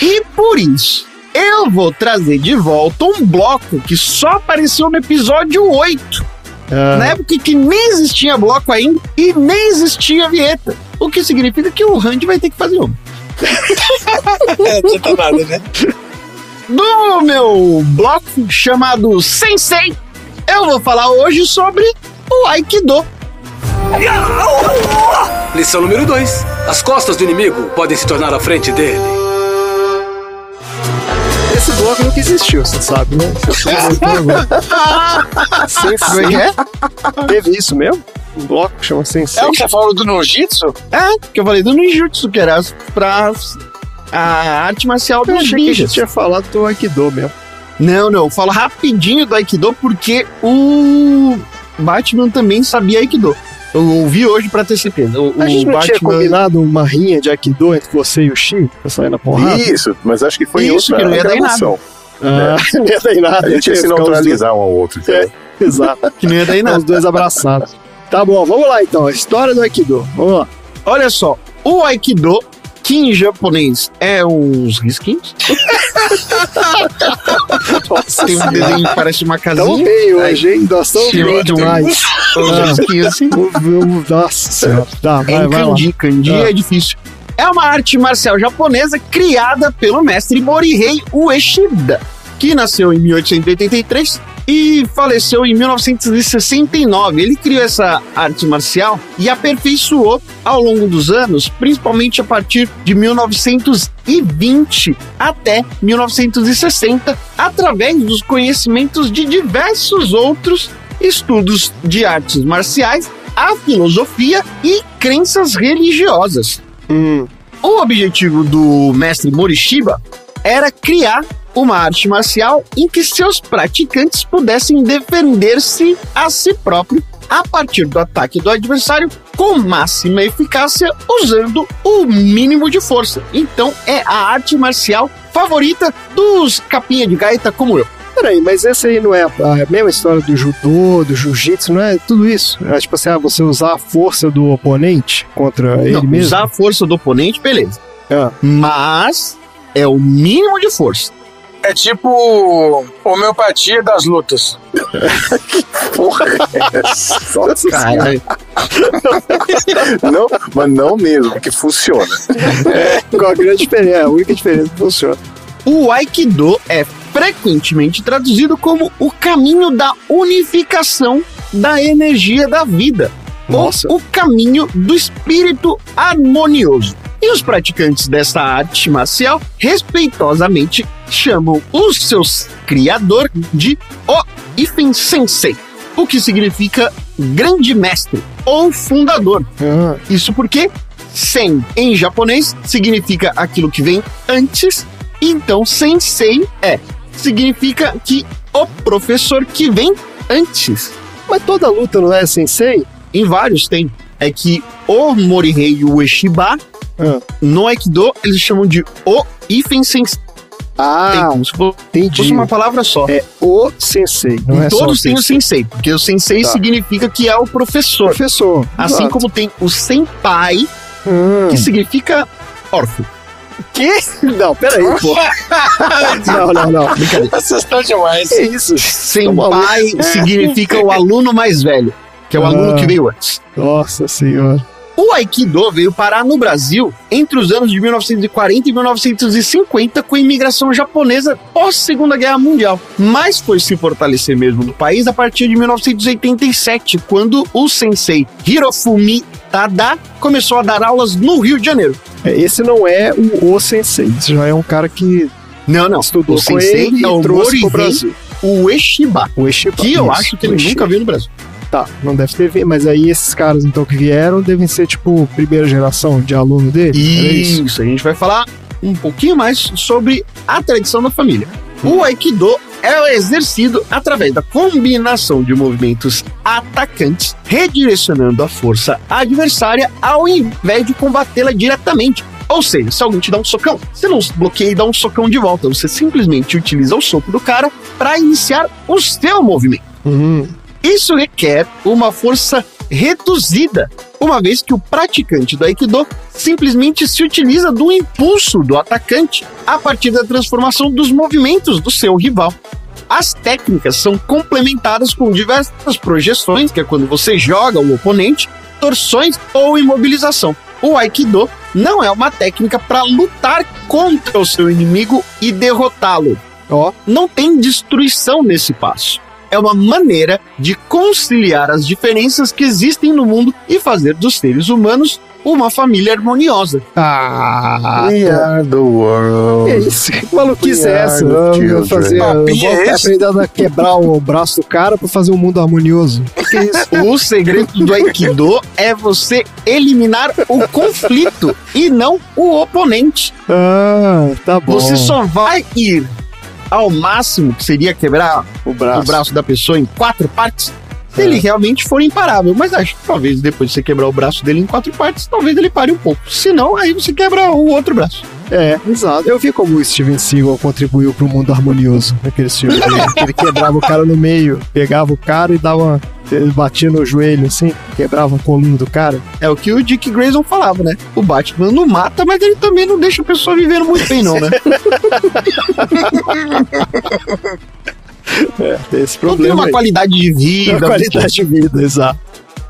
E por isso, eu vou trazer de volta um bloco que só apareceu no episódio 8. Ah, Na época que nem existia bloco ainda e nem existia vinheta. O que significa que o Randy vai ter que fazer um. É, não adianta nada, né? No meu bloco chamado Sensei, eu vou falar hoje sobre o Aikido. Lição número 2. As costas do inimigo podem se tornar a frente dele. Esse bloco nunca existiu, você sabe, né? Sensei. É? Teve isso mesmo? Um bloco que chama Sensei? É o que você falou do Nojitsu? É, que eu falei do ninjutsu, que era pra a arte marcial Eu dos achei que a gente ninjas. tinha falado do Aikido mesmo. Não, não, eu falo rapidinho do Aikido porque o Batman também sabia Aikido. Eu ouvi hoje pra ter certeza. O, A gente o não tinha Batman. combinado uma rinha de Aikido entre você e o Shin? Pra sair na porrada? Isso, mas acho que foi Isso, em que outra não ia dar em gravação. Ah, não ia dar em nada. A gente ia se neutralizar um ao outro. entendeu? Exato. Que não ia dar em nada. Os dois abraçados. Tá bom, vamos lá então. A história do Aikido. Vamos lá. Olha só, o Aikido, que em japonês é uns risquinhos. Nossa, Tem um desenho que parece uma Tão casinha. bem hoje, hein? Nós bem tem demais. Uns Ah. risquinhos assim. Nossa senhora. Tá, É vai, em vai lá. kanji, kanji Ah. é difícil. É uma arte marcial japonesa criada pelo mestre Morihei Ueshida, que nasceu em 1883 e faleceu em 1969. Ele criou essa arte marcial e aperfeiçoou ao longo dos anos, principalmente a partir de 1920 até 1960, através dos conhecimentos de diversos outros estudos de artes marciais, a filosofia e crenças religiosas. Hum, O objetivo do mestre Morishiba era criar uma arte marcial em que seus praticantes pudessem defender-se a si próprio a partir do ataque do adversário com máxima eficácia, usando o mínimo de força. Então é a arte marcial favorita dos capinha de gaita como eu. peraí, mas essa aí não é a, a mesma história do judô, do jiu-jitsu, não é tudo isso? É tipo assim, ah, você usar a força do oponente contra ele Não, mesmo? usar a força do oponente, beleza. Ah. Mas é o mínimo de força. É tipo homeopatia das lutas. Porra, é Nossa, Caralho. não, mas não mesmo, que funciona. Qual a grande diferença? É a única diferença que funciona. O Aikido é frequentemente traduzido como o caminho da unificação da energia da vida. Nossa. Ou o caminho do espírito harmonioso. E os praticantes dessa arte marcial, respeitosamente, chamam o seu criador de O Ifen Sensei, o que significa grande mestre ou fundador. Ah, Isso porque sen em japonês significa aquilo que vem antes, então sensei é significa que o professor que vem antes. mas toda luta não é sensei? Em vários tem. É que o Morihei Ueshiba Ah. no Aikido eles chamam de o Ifen Sensei, Ah, fosse entendi. uma palavra só. É o sensei, não e é só todos têm o sensei. porque o sensei Tá. significa que é o professor. Professor. Assim exato. como tem o senpai, Ah, que significa órfão. Que? Não, peraí, pô. Não, não, não. Brincadeira. Vocês estão demais. Que isso? Senpai significa o aluno mais velho, que é o Ah. aluno que veio antes. Nossa senhora. O Aikido veio parar no Brasil entre os anos de 1940 e 1950 com a imigração japonesa pós Segunda Guerra Mundial, mas foi se fortalecer mesmo no país a partir de 1987, quando o sensei Hirofumi Tada começou a dar aulas no Rio de Janeiro. É, Esse não é o, o sensei. Esse já é um cara que Não, não. estudou o com sensei ele é o e trouxe pro Morihei Brasil. Ueshiba, O Eshiba. que eu Isso, acho que o ele Eshiba. nunca viu no Brasil. Tá, não deve ter vindo, mas aí esses caras então que vieram devem ser tipo primeira geração de aluno dele? Isso? Isso, a gente vai falar um pouquinho mais sobre a tradição da família. O Aikido é exercido através da combinação de movimentos atacantes, redirecionando a força adversária ao invés de combatê-la diretamente. Ou seja, se alguém te dá um socão, você não bloqueia e dá um socão de volta, você simplesmente utiliza o soco do cara para iniciar o seu movimento. Uhum. Isso requer uma força reduzida, uma vez que o praticante do Aikido simplesmente se utiliza do impulso do atacante a partir da transformação dos movimentos do seu rival. As técnicas são complementadas com diversas projeções, que é quando você joga o oponente, torções ou imobilização. O Aikido não é uma técnica para lutar contra o seu inimigo e derrotá-lo. Ó, Não tem destruição nesse passo. É uma maneira de conciliar as diferenças que existem no mundo e fazer dos seres humanos uma família harmoniosa. ah, We are the world. que isso? Que maluquice é essa? Eu children. fazer, eu Papinho vou é a quebrar o braço do cara pra fazer um mundo harmonioso. Que isso? O segredo do Aikido é você eliminar o conflito e não o oponente. Ah, tá bom. Você só vai ir ao máximo, que seria quebrar o braço. o braço da pessoa em quatro partes, se ele realmente for imparável. Mas acho que talvez depois de você quebrar o braço dele em quatro partes, talvez ele pare um pouco. Se não, aí você quebra o outro braço. É, exato. Eu vi como o Steven Seagal contribuiu pro mundo harmonioso naquele filme. Ele, ele quebrava o cara no meio, pegava o cara e dava uma. Ele batia no joelho assim, quebrava a coluna do cara. É o que o Dick Grayson falava, né? O Batman não mata, mas ele também não deixa a pessoa vivendo muito bem, não, né? É, tem esse Não tem problema. uma aí. qualidade de vida. Uma qualidade de vida, exato.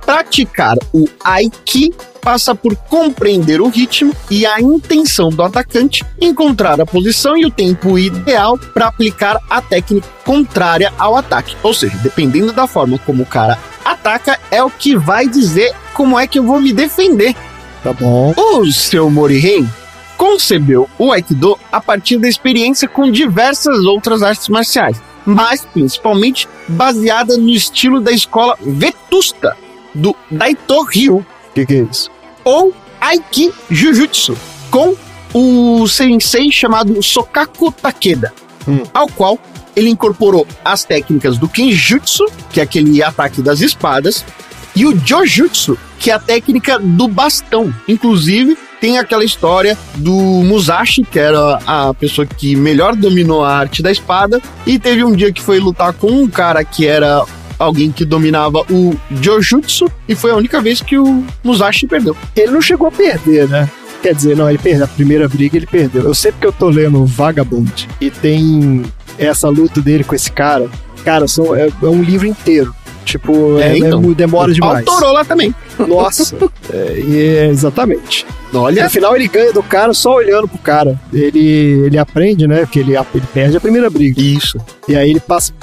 Praticar o Aiki passa por compreender o ritmo e a intenção do atacante, encontrar a posição e o tempo ideal para aplicar a técnica contrária ao ataque. Ou seja, dependendo da forma como o cara ataca, é o que vai dizer como é que eu vou me defender. Tá bom. O seu Morihei concebeu o Aikido a partir da experiência com diversas outras artes marciais, mas principalmente baseada no estilo da escola Vetusta, do Daito Ryu, que, que é isso? ou Aiki Jujutsu, com o sensei chamado Sokaku Takeda, Hum. ao qual ele incorporou as técnicas do Kinjutsu, que é aquele ataque das espadas, e o Jojutsu, que é a técnica do bastão. Inclusive, tem aquela história do Musashi, que era a pessoa que melhor dominou a arte da espada, e teve um dia que foi lutar com um cara que era alguém que dominava o Jojutsu, e foi a única vez que o Musashi perdeu. Ele não chegou a perder, né? Quer dizer, não, ele perdeu. A primeira briga ele perdeu. Eu sei porque eu tô lendo Vagabond e tem essa luta dele com esse cara. Cara, são, é, é um livro inteiro. Tipo, é, É, então. é- demora demais. Autorou lá também. Nossa, é, e é, exatamente. Olha, No final ele ganha do cara só olhando pro cara. Ele, ele aprende, né? Porque ele, ele perde a primeira briga. isso. E aí ele passa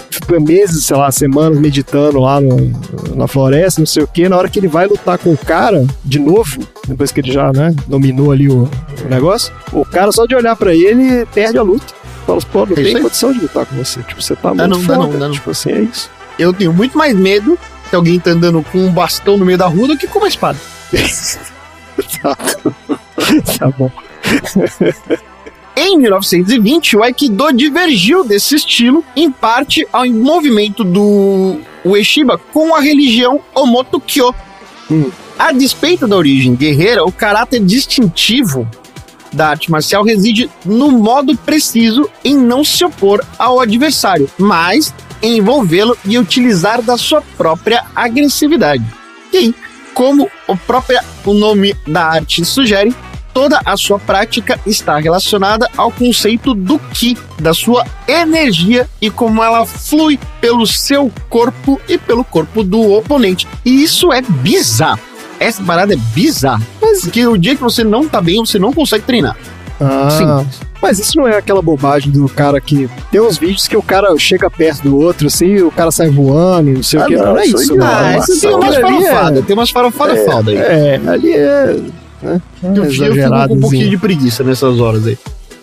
meses, sei lá, semanas meditando lá no- na floresta, não sei o que. Na hora que ele vai lutar com o cara, de novo, depois que ele já, né, dominou ali o, o negócio, o cara só de olhar pra ele perde a luta. Fala, pô, não É tem condição de lutar com você. Tipo, você tá muito não, dá foda. não, dá não. Tipo assim, é isso. Eu tenho muito mais medo se alguém tá andando com um bastão no meio da rua do que com uma espada. tá. tá bom. Em 1920, o Aikido divergiu desse estilo, em parte ao movimento do Ueshiba com a religião Omoto-kyo. Hum. A despeito da origem guerreira, o caráter distintivo da arte marcial reside no modo preciso em não se opor ao adversário, mas envolvê-lo e utilizar da sua própria agressividade. E aí, como o próprio o nome da arte sugere, toda a sua prática está relacionada ao conceito do Ki, da sua energia e como ela flui pelo seu corpo e pelo corpo do oponente. E isso é bizarro. Essa parada é bizarra. Porque o dia que você não tá bem, você não consegue treinar. Ah, Sim. Mas isso não é aquela bobagem do cara que. Tem uns vídeos que o cara chega perto do outro, assim, e o cara sai voando e não sei Ah, o que. não, Não, é isso não. Ah, é isso tem uma umas ali é- farofadas, tem umas farofadas falda aí. É, ali é. Né? Eu, eu fico com um pouquinho de preguiça nessas horas aí.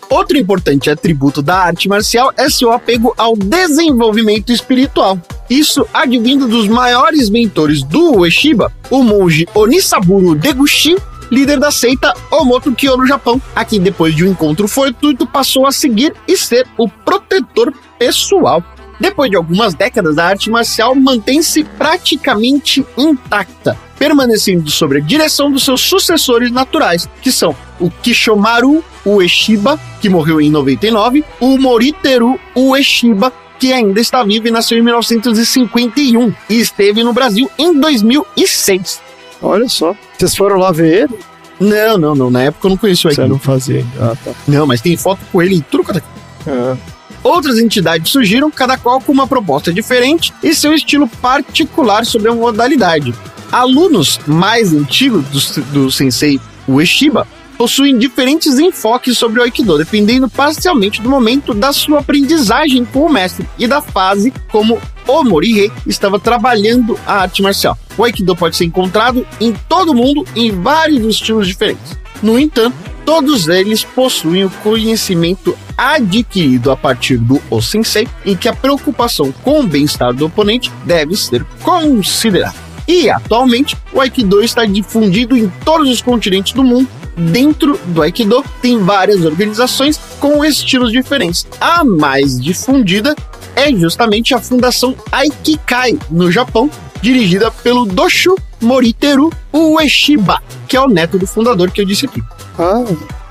Outro importante atributo da arte marcial é seu apego ao desenvolvimento espiritual. Isso advindo dos maiores mentores do Ueshiba, o monge Onisaburo Deguchi, líder da seita Omoto Kyo no Japão, a quem depois de um encontro fortuito passou a seguir e ser o protetor pessoal. Depois de algumas décadas, a arte marcial mantém-se praticamente intacta, permanecendo sob a direção dos seus sucessores naturais, que são o Kishomaru Ueshiba, que morreu em 99, o Moriteru Ueshiba, que ainda está vivo e nasceu em 1951 e esteve no Brasil em 2006. Olha só. Vocês foram lá ver ele? Não, não, não. Na época eu não conhecia o Você não fazia ainda. Ah, tá. Não, mas tem foto com ele e tudo quanto é Ah, Outras entidades surgiram, cada qual com uma proposta diferente e seu estilo particular sobre a modalidade. Alunos mais antigos do, do sensei Ueshiba possuem diferentes enfoques sobre o Aikido, dependendo parcialmente do momento da sua aprendizagem com o mestre e da fase como o Morihei estava trabalhando a arte marcial. O Aikido pode ser encontrado em todo o mundo em vários estilos diferentes. No entanto, todos eles possuem o conhecimento adquirido a partir do O Sensei, em que a preocupação com o bem-estar do oponente deve ser considerada. E atualmente, o Aikido está difundido em todos os continentes do mundo. Dentro do Aikido tem várias organizações com estilos diferentes. A mais difundida é justamente a Fundação Aikikai, no Japão, dirigida pelo Doshu Moriteru Ueshiba, que é o neto do fundador que eu disse aqui. ah,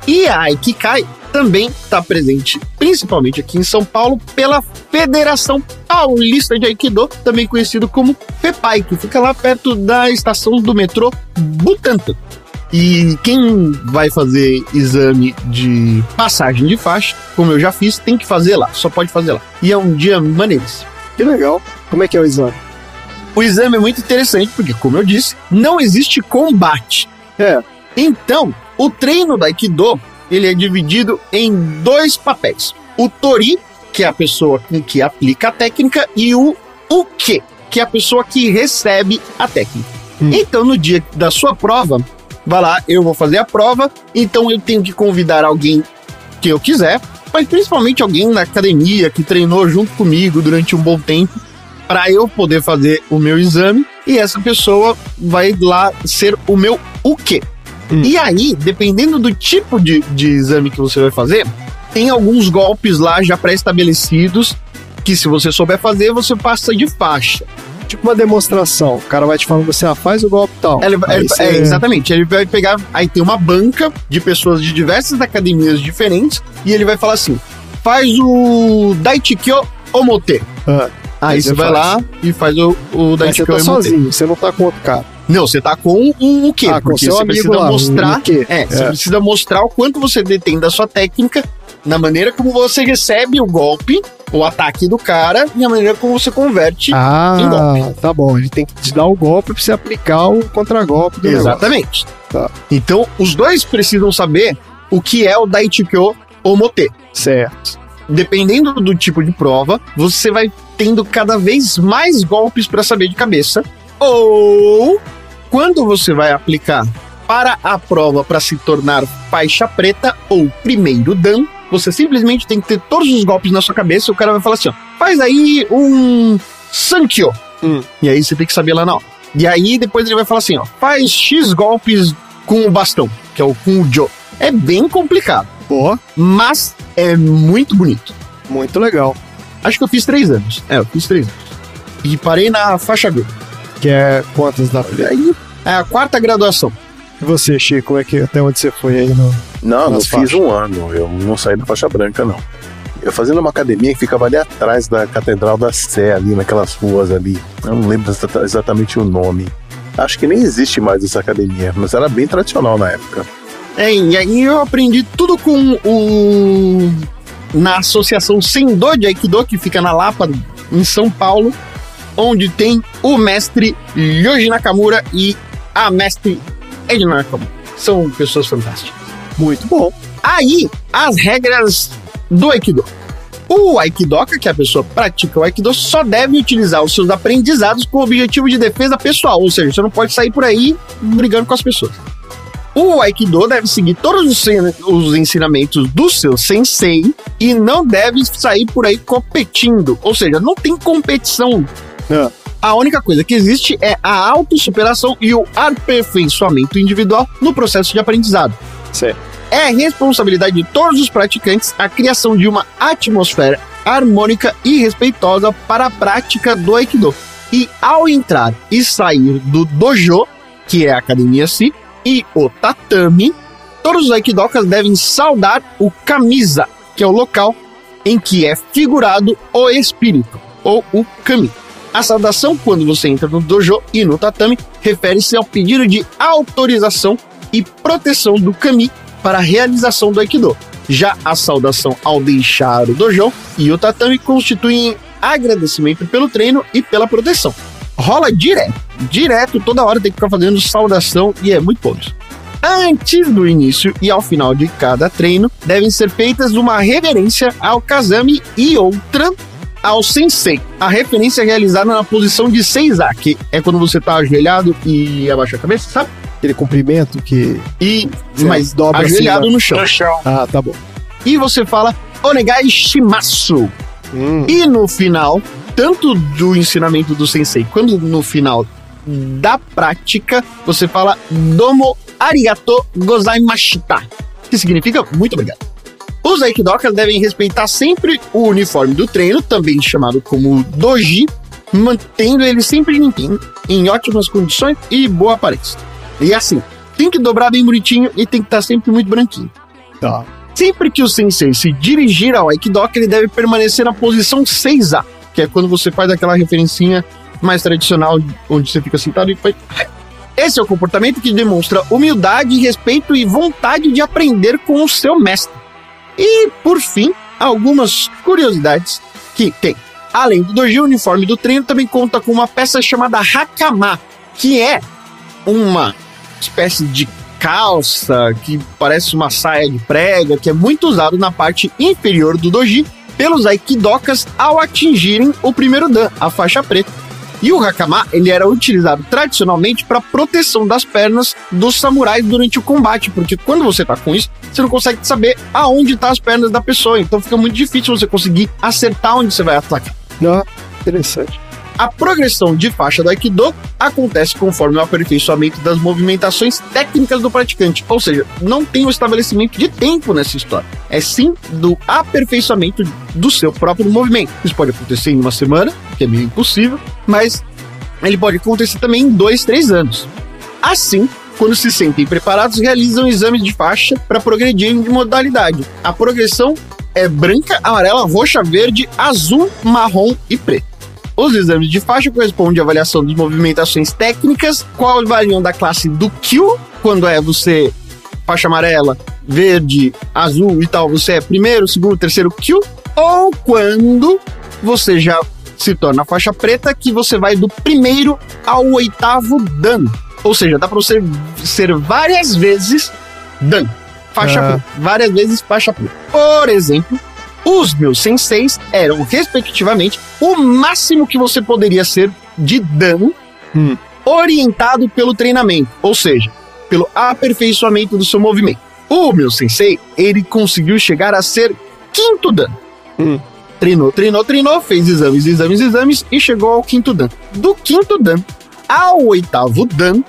E a Aikikai também está presente, principalmente aqui em São Paulo, pela Federação Paulista de Aikido, também conhecido como FEPAI, que fica lá perto da estação do metrô Butantã. E quem vai fazer exame de passagem de faixa, como eu já fiz, tem que fazer lá, só pode fazer lá. E é um dia maneiríssimo. que legal. Como é que é o exame? O exame é muito interessante porque, como eu disse, não existe combate. É. Então, o treino do Aikido, ele é dividido em dois papéis. O Tori, que é a pessoa que aplica a técnica, e o Uke, que é a pessoa que recebe a técnica. Então, no dia da sua prova, vai lá, eu vou fazer a prova, então eu tenho que convidar alguém que eu quiser, mas principalmente alguém na academia que treinou junto comigo durante um bom tempo, para eu poder fazer o meu exame, e essa pessoa vai lá ser o meu Uke. E aí, dependendo do tipo de, de exame que você vai fazer, tem alguns golpes lá já pré-estabelecidos que se você souber fazer, você passa de faixa. Tipo uma demonstração. O cara vai te falando, você ah, faz o golpe tal. Ele- ele- você- é, exatamente. Ele vai pegar. Aí tem uma banca de pessoas de diversas academias diferentes e ele vai falar assim: faz o Daichikyo Omote. Ah, Aí Aí você você vai faz. lá e faz o, o Aí você Daichikyo tá Omote. sozinho, você não tá com outro cara. Não, você tá com um o quê? Ah, Porque você precisa lá, mostrar. quê? É, você É. precisa mostrar o quanto você detém da sua técnica, na maneira como você recebe o golpe, o ataque do cara, e a maneira como você converte em Ah, golpe. tá bom. Ele tem que te dar o golpe pra você aplicar o contragolpe do. Exatamente. Tá. Então, os dois precisam saber o que é o Daichikyo Omote. Certo. Dependendo do tipo de prova, você vai tendo cada vez mais golpes para saber de cabeça. Ou quando você vai aplicar para a prova para se tornar faixa preta ou primeiro dan, você simplesmente tem que ter todos os golpes na sua cabeça e o cara vai falar assim: ó, faz aí um Sankyo. Hum. E aí você tem que saber lá na hora. E aí depois ele vai falar assim: ó, faz X golpes com o bastão, que é o com o Jo. É bem complicado, Pô, mas é muito bonito. muito legal. Acho que eu fiz três anos. É, eu fiz três anos. E parei na faixa B. Que é quantas da aí, é a quarta graduação. E você, Chico, como é que até onde você foi aí no. Não, não fiz um ano. Eu não saí da faixa branca, não. Eu fazia numa academia que ficava ali atrás da Catedral da Sé, ali naquelas ruas ali. Eu não lembro exata- exatamente o nome. Acho que nem existe mais essa academia, mas era bem tradicional na época. É, e aí eu aprendi tudo com o. Na associação Sendo de Aikido, que fica na Lapa, em São Paulo, onde tem o mestre Yoji Nakamura e a mestre Edna Nakamura. São pessoas fantásticas. Muito bom. Aí, as regras do Aikido. O Aikidoka, que é a pessoa pratica o Aikido, só deve utilizar os seus aprendizados com o objetivo de defesa pessoal, ou seja, você não pode sair por aí brigando com as pessoas. O Aikido deve seguir todos os, ensinamentos do seu sensei e não deve sair por aí competindo, ou seja, não tem competição. Ah. A única coisa que existe é a autossuperação e o aperfeiçoamento individual no processo de aprendizado. Certo. É responsabilidade de todos os praticantes a criação de uma atmosfera harmônica e respeitosa para a prática do Aikido. E ao entrar e sair do dojo, que é a academia si, e o tatami, todos os Aikidokas devem saudar o camisa, que é o local em que é figurado o espírito, ou o kami. A saudação quando você entra no dojo e no tatami refere-se ao pedido de autorização e proteção do kami para a realização do Aikido. Já a saudação ao deixar o dojo e o tatame constituem agradecimento pelo treino e pela proteção. Rola direto, direto, toda hora tem que ficar fazendo saudação e é muito bom isso. Antes do início e ao final de cada treino, devem ser feitas uma reverência ao Kazami e outra ao Sensei. A referência é realizada na posição de Seiza, que é quando você tá ajoelhado e abaixa a cabeça, sabe? Aquele comprimento que. E, mas dobra assim, ajoelhado né? no chão. No chão. Ah, tá bom. E você fala Onegai Shimasu. Hum. E no final, tanto do ensinamento do sensei quanto no final da prática, você fala Domo Arigato Gozaimashita, que significa muito obrigado. Os Aikidokas devem respeitar sempre o uniforme do treino, também chamado como doji, mantendo ele sempre limpinho, em ótimas condições e boa aparência. E assim, tem que dobrar bem bonitinho e tem que estar sempre muito branquinho. Tá. Sempre que o sensei se dirigir ao Aikidoka, ele deve permanecer na posição 6A, que é quando você faz aquela referencinha mais tradicional, onde você fica sentado e faz. Esse é o comportamento que demonstra humildade, respeito e vontade de aprender com o seu mestre. E, por fim, algumas curiosidades que tem. Além do doji, o uniforme do treino também conta com uma peça chamada hakama, que é uma espécie de calça que parece uma saia de prega, que é muito usado na parte inferior do doji pelos aikidokas ao atingirem o primeiro dan, a faixa preta. E o hakama, ele era utilizado tradicionalmente para proteção das pernas dos samurais durante o combate, porque quando você tá com isso, você não consegue saber aonde tá as pernas da pessoa, então fica muito difícil você conseguir acertar onde você vai atacar. Ah, interessante. A progressão de faixa do Aikido acontece conforme o aperfeiçoamento das movimentações técnicas do praticante, ou seja, não tem um estabelecimento de tempo nessa história. É sim do aperfeiçoamento do seu próprio movimento. Isso pode acontecer em uma semana, que é meio impossível, mas ele pode acontecer também em dois, três anos. Assim, quando se sentem preparados, realizam exames de faixa para progredirem de modalidade. A progressão é branca, amarela, roxa, verde, azul, marrom e preto. Os exames de faixa correspondem à avaliação de movimentações técnicas, qual variam da classe do Q, quando é você faixa amarela, verde, azul e tal, você é primeiro, segundo, terceiro Q, ou quando você já se torna faixa preta, que você vai do primeiro ao oitavo Dan. Ou seja, dá pra você ser várias vezes Dan. Faixa Ah. preta. Várias vezes faixa preta. Por exemplo, os meus senseis eram, respectivamente, o máximo que você poderia ser de dano Hum. orientado pelo treinamento, ou seja, pelo aperfeiçoamento do seu movimento. O meu sensei, ele conseguiu chegar a ser quinto dan. Hum. Treinou, treinou, treinou, fez exames, exames, exames e chegou ao quinto dan. Do quinto dan ao oitavo dan,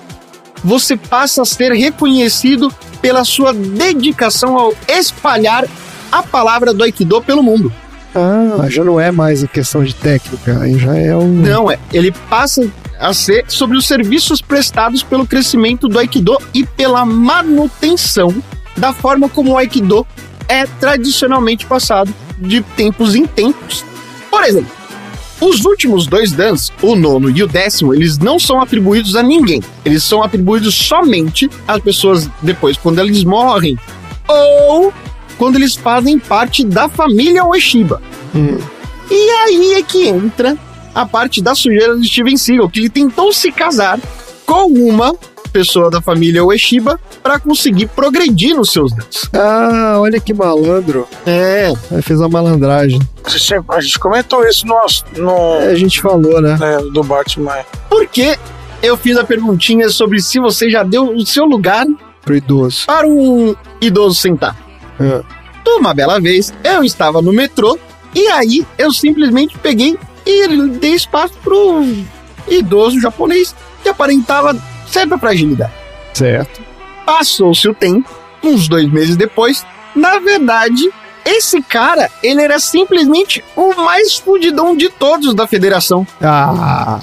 você passa a ser reconhecido pela sua dedicação ao espalhar a palavra do Aikido pelo mundo. Ah, já não é mais a questão de técnica, aí já é um. Não, é. Ele passa a ser sobre os serviços prestados pelo crescimento do Aikido e pela manutenção da forma como o Aikido é tradicionalmente passado de tempos em tempos. Por exemplo, Os últimos dois dans, o nono e o décimo, eles não são atribuídos a ninguém. Eles são atribuídos somente às pessoas depois, quando eles morrem. Ou quando eles fazem parte da família Ueshiba. E aí é que entra a parte da sujeira do Steven Seagal, que ele tentou se casar com uma pessoa da família Ueshiba para conseguir progredir nos seus dans. Ah, olha que malandro. É. Aí fez uma malandragem. A gente comentou isso no, no É, a gente falou, né? né, do Batman. Porque eu fiz a perguntinha sobre se você já deu o seu lugar Pro idoso. para um idoso sentar. É. Uma bela vez, eu estava no metrô e aí eu simplesmente peguei e dei espaço pro idoso japonês que aparentava certa fragilidade. Certo. Passou-se o tempo, uns dois meses depois, na verdade, esse cara, ele era simplesmente o mais fudidão de todos da federação. Ah,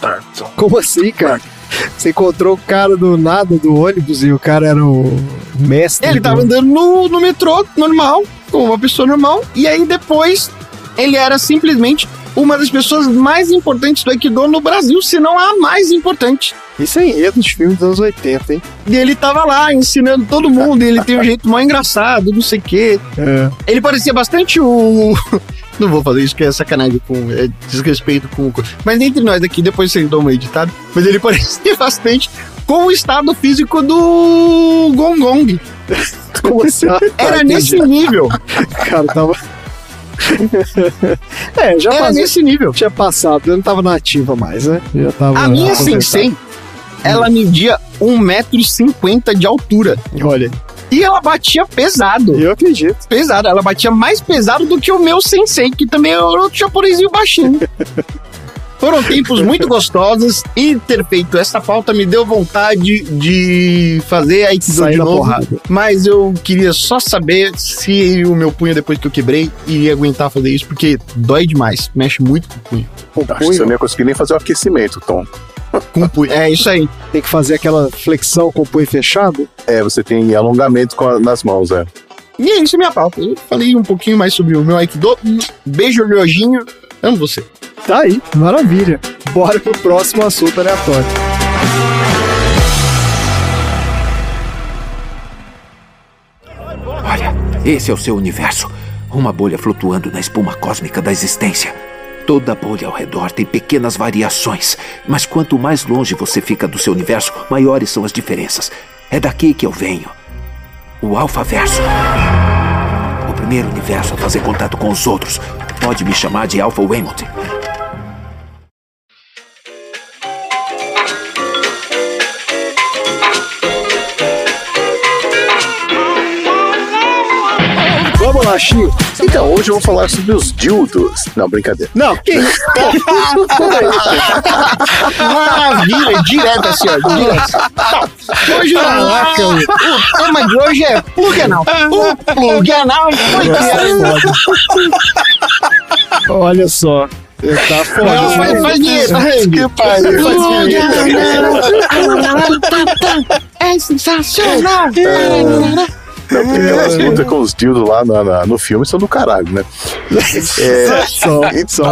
Tá, então. como assim, cara? Você encontrou o cara do nada do ônibus e o cara era o mestre. Ele tava andando no, no metrô, normal, como uma pessoa normal, e aí depois ele era simplesmente uma das pessoas mais importantes do Aikido no Brasil, se não a mais importante. Isso é enredo de filme dos anos 80, hein? E ele tava lá ensinando todo mundo, e ele tem um jeito mó engraçado, não sei o quê. É. Ele parecia bastante o. Não vou fazer isso, que é sacanagem com. É desrespeito com. Mas entre nós aqui, depois vocês dão uma editada. Mas ele parecia bastante com o estado físico do Gong Gong. Como assim? Tá, Era entendi. nesse nível. cara tava. é, já Era passou- nesse nível. tinha passado, eu não tava nativa mais, né? Já tava. A minha sensei, ela media 1,50m de altura. Olha, E ela batia pesado. eu acredito. Pesado. Ela batia mais pesado do que o meu sensei, que também era outro japonesinho baixinho. Foram tempos muito gostosos e ter feito essa pauta me deu vontade de fazer Aikido Sair de novo. porrada. Mas eu queria só saber se o meu punho, depois que eu quebrei, iria aguentar fazer isso, porque dói demais. Mexe muito com o punho. Com Acho que você punho, não ia conseguir nem fazer o aquecimento, Tom. Com o punho. É isso aí. tem que fazer aquela flexão com o punho fechado. É, você tem alongamento com a- nas mãos, é. E é isso minha pauta. Eu falei um pouquinho mais sobre o meu Aikido. Beijo, Liojinho. Amo você. Tá aí, maravilha. Bora pro próximo assunto aleatório. Olha, esse é o seu universo. Uma bolha flutuando na espuma cósmica da existência. Toda bolha ao redor tem pequenas variações, mas quanto mais longe você fica do seu universo, maiores são as diferenças. É daqui que eu venho. O Alphaverso. O primeiro universo a fazer contato com os outros. Pode me chamar de Alpha Weymouth. Vamos lá, Chico. Então, hoje eu vou falar sobre os dildos. Não, brincadeira. Não, que isso? Maravilha, direto assim, ó. Direto. Hoje Caraca, o, tema de hoje é plug anal. O plug anal foi Olha só. Tá foda. Não, né? faz, faz vinheta. Que pariu. Plug anal. É sensacional. Não, porque aquelas lutas com os dildos lá na- na- no filme são do caralho, né? É, só. então,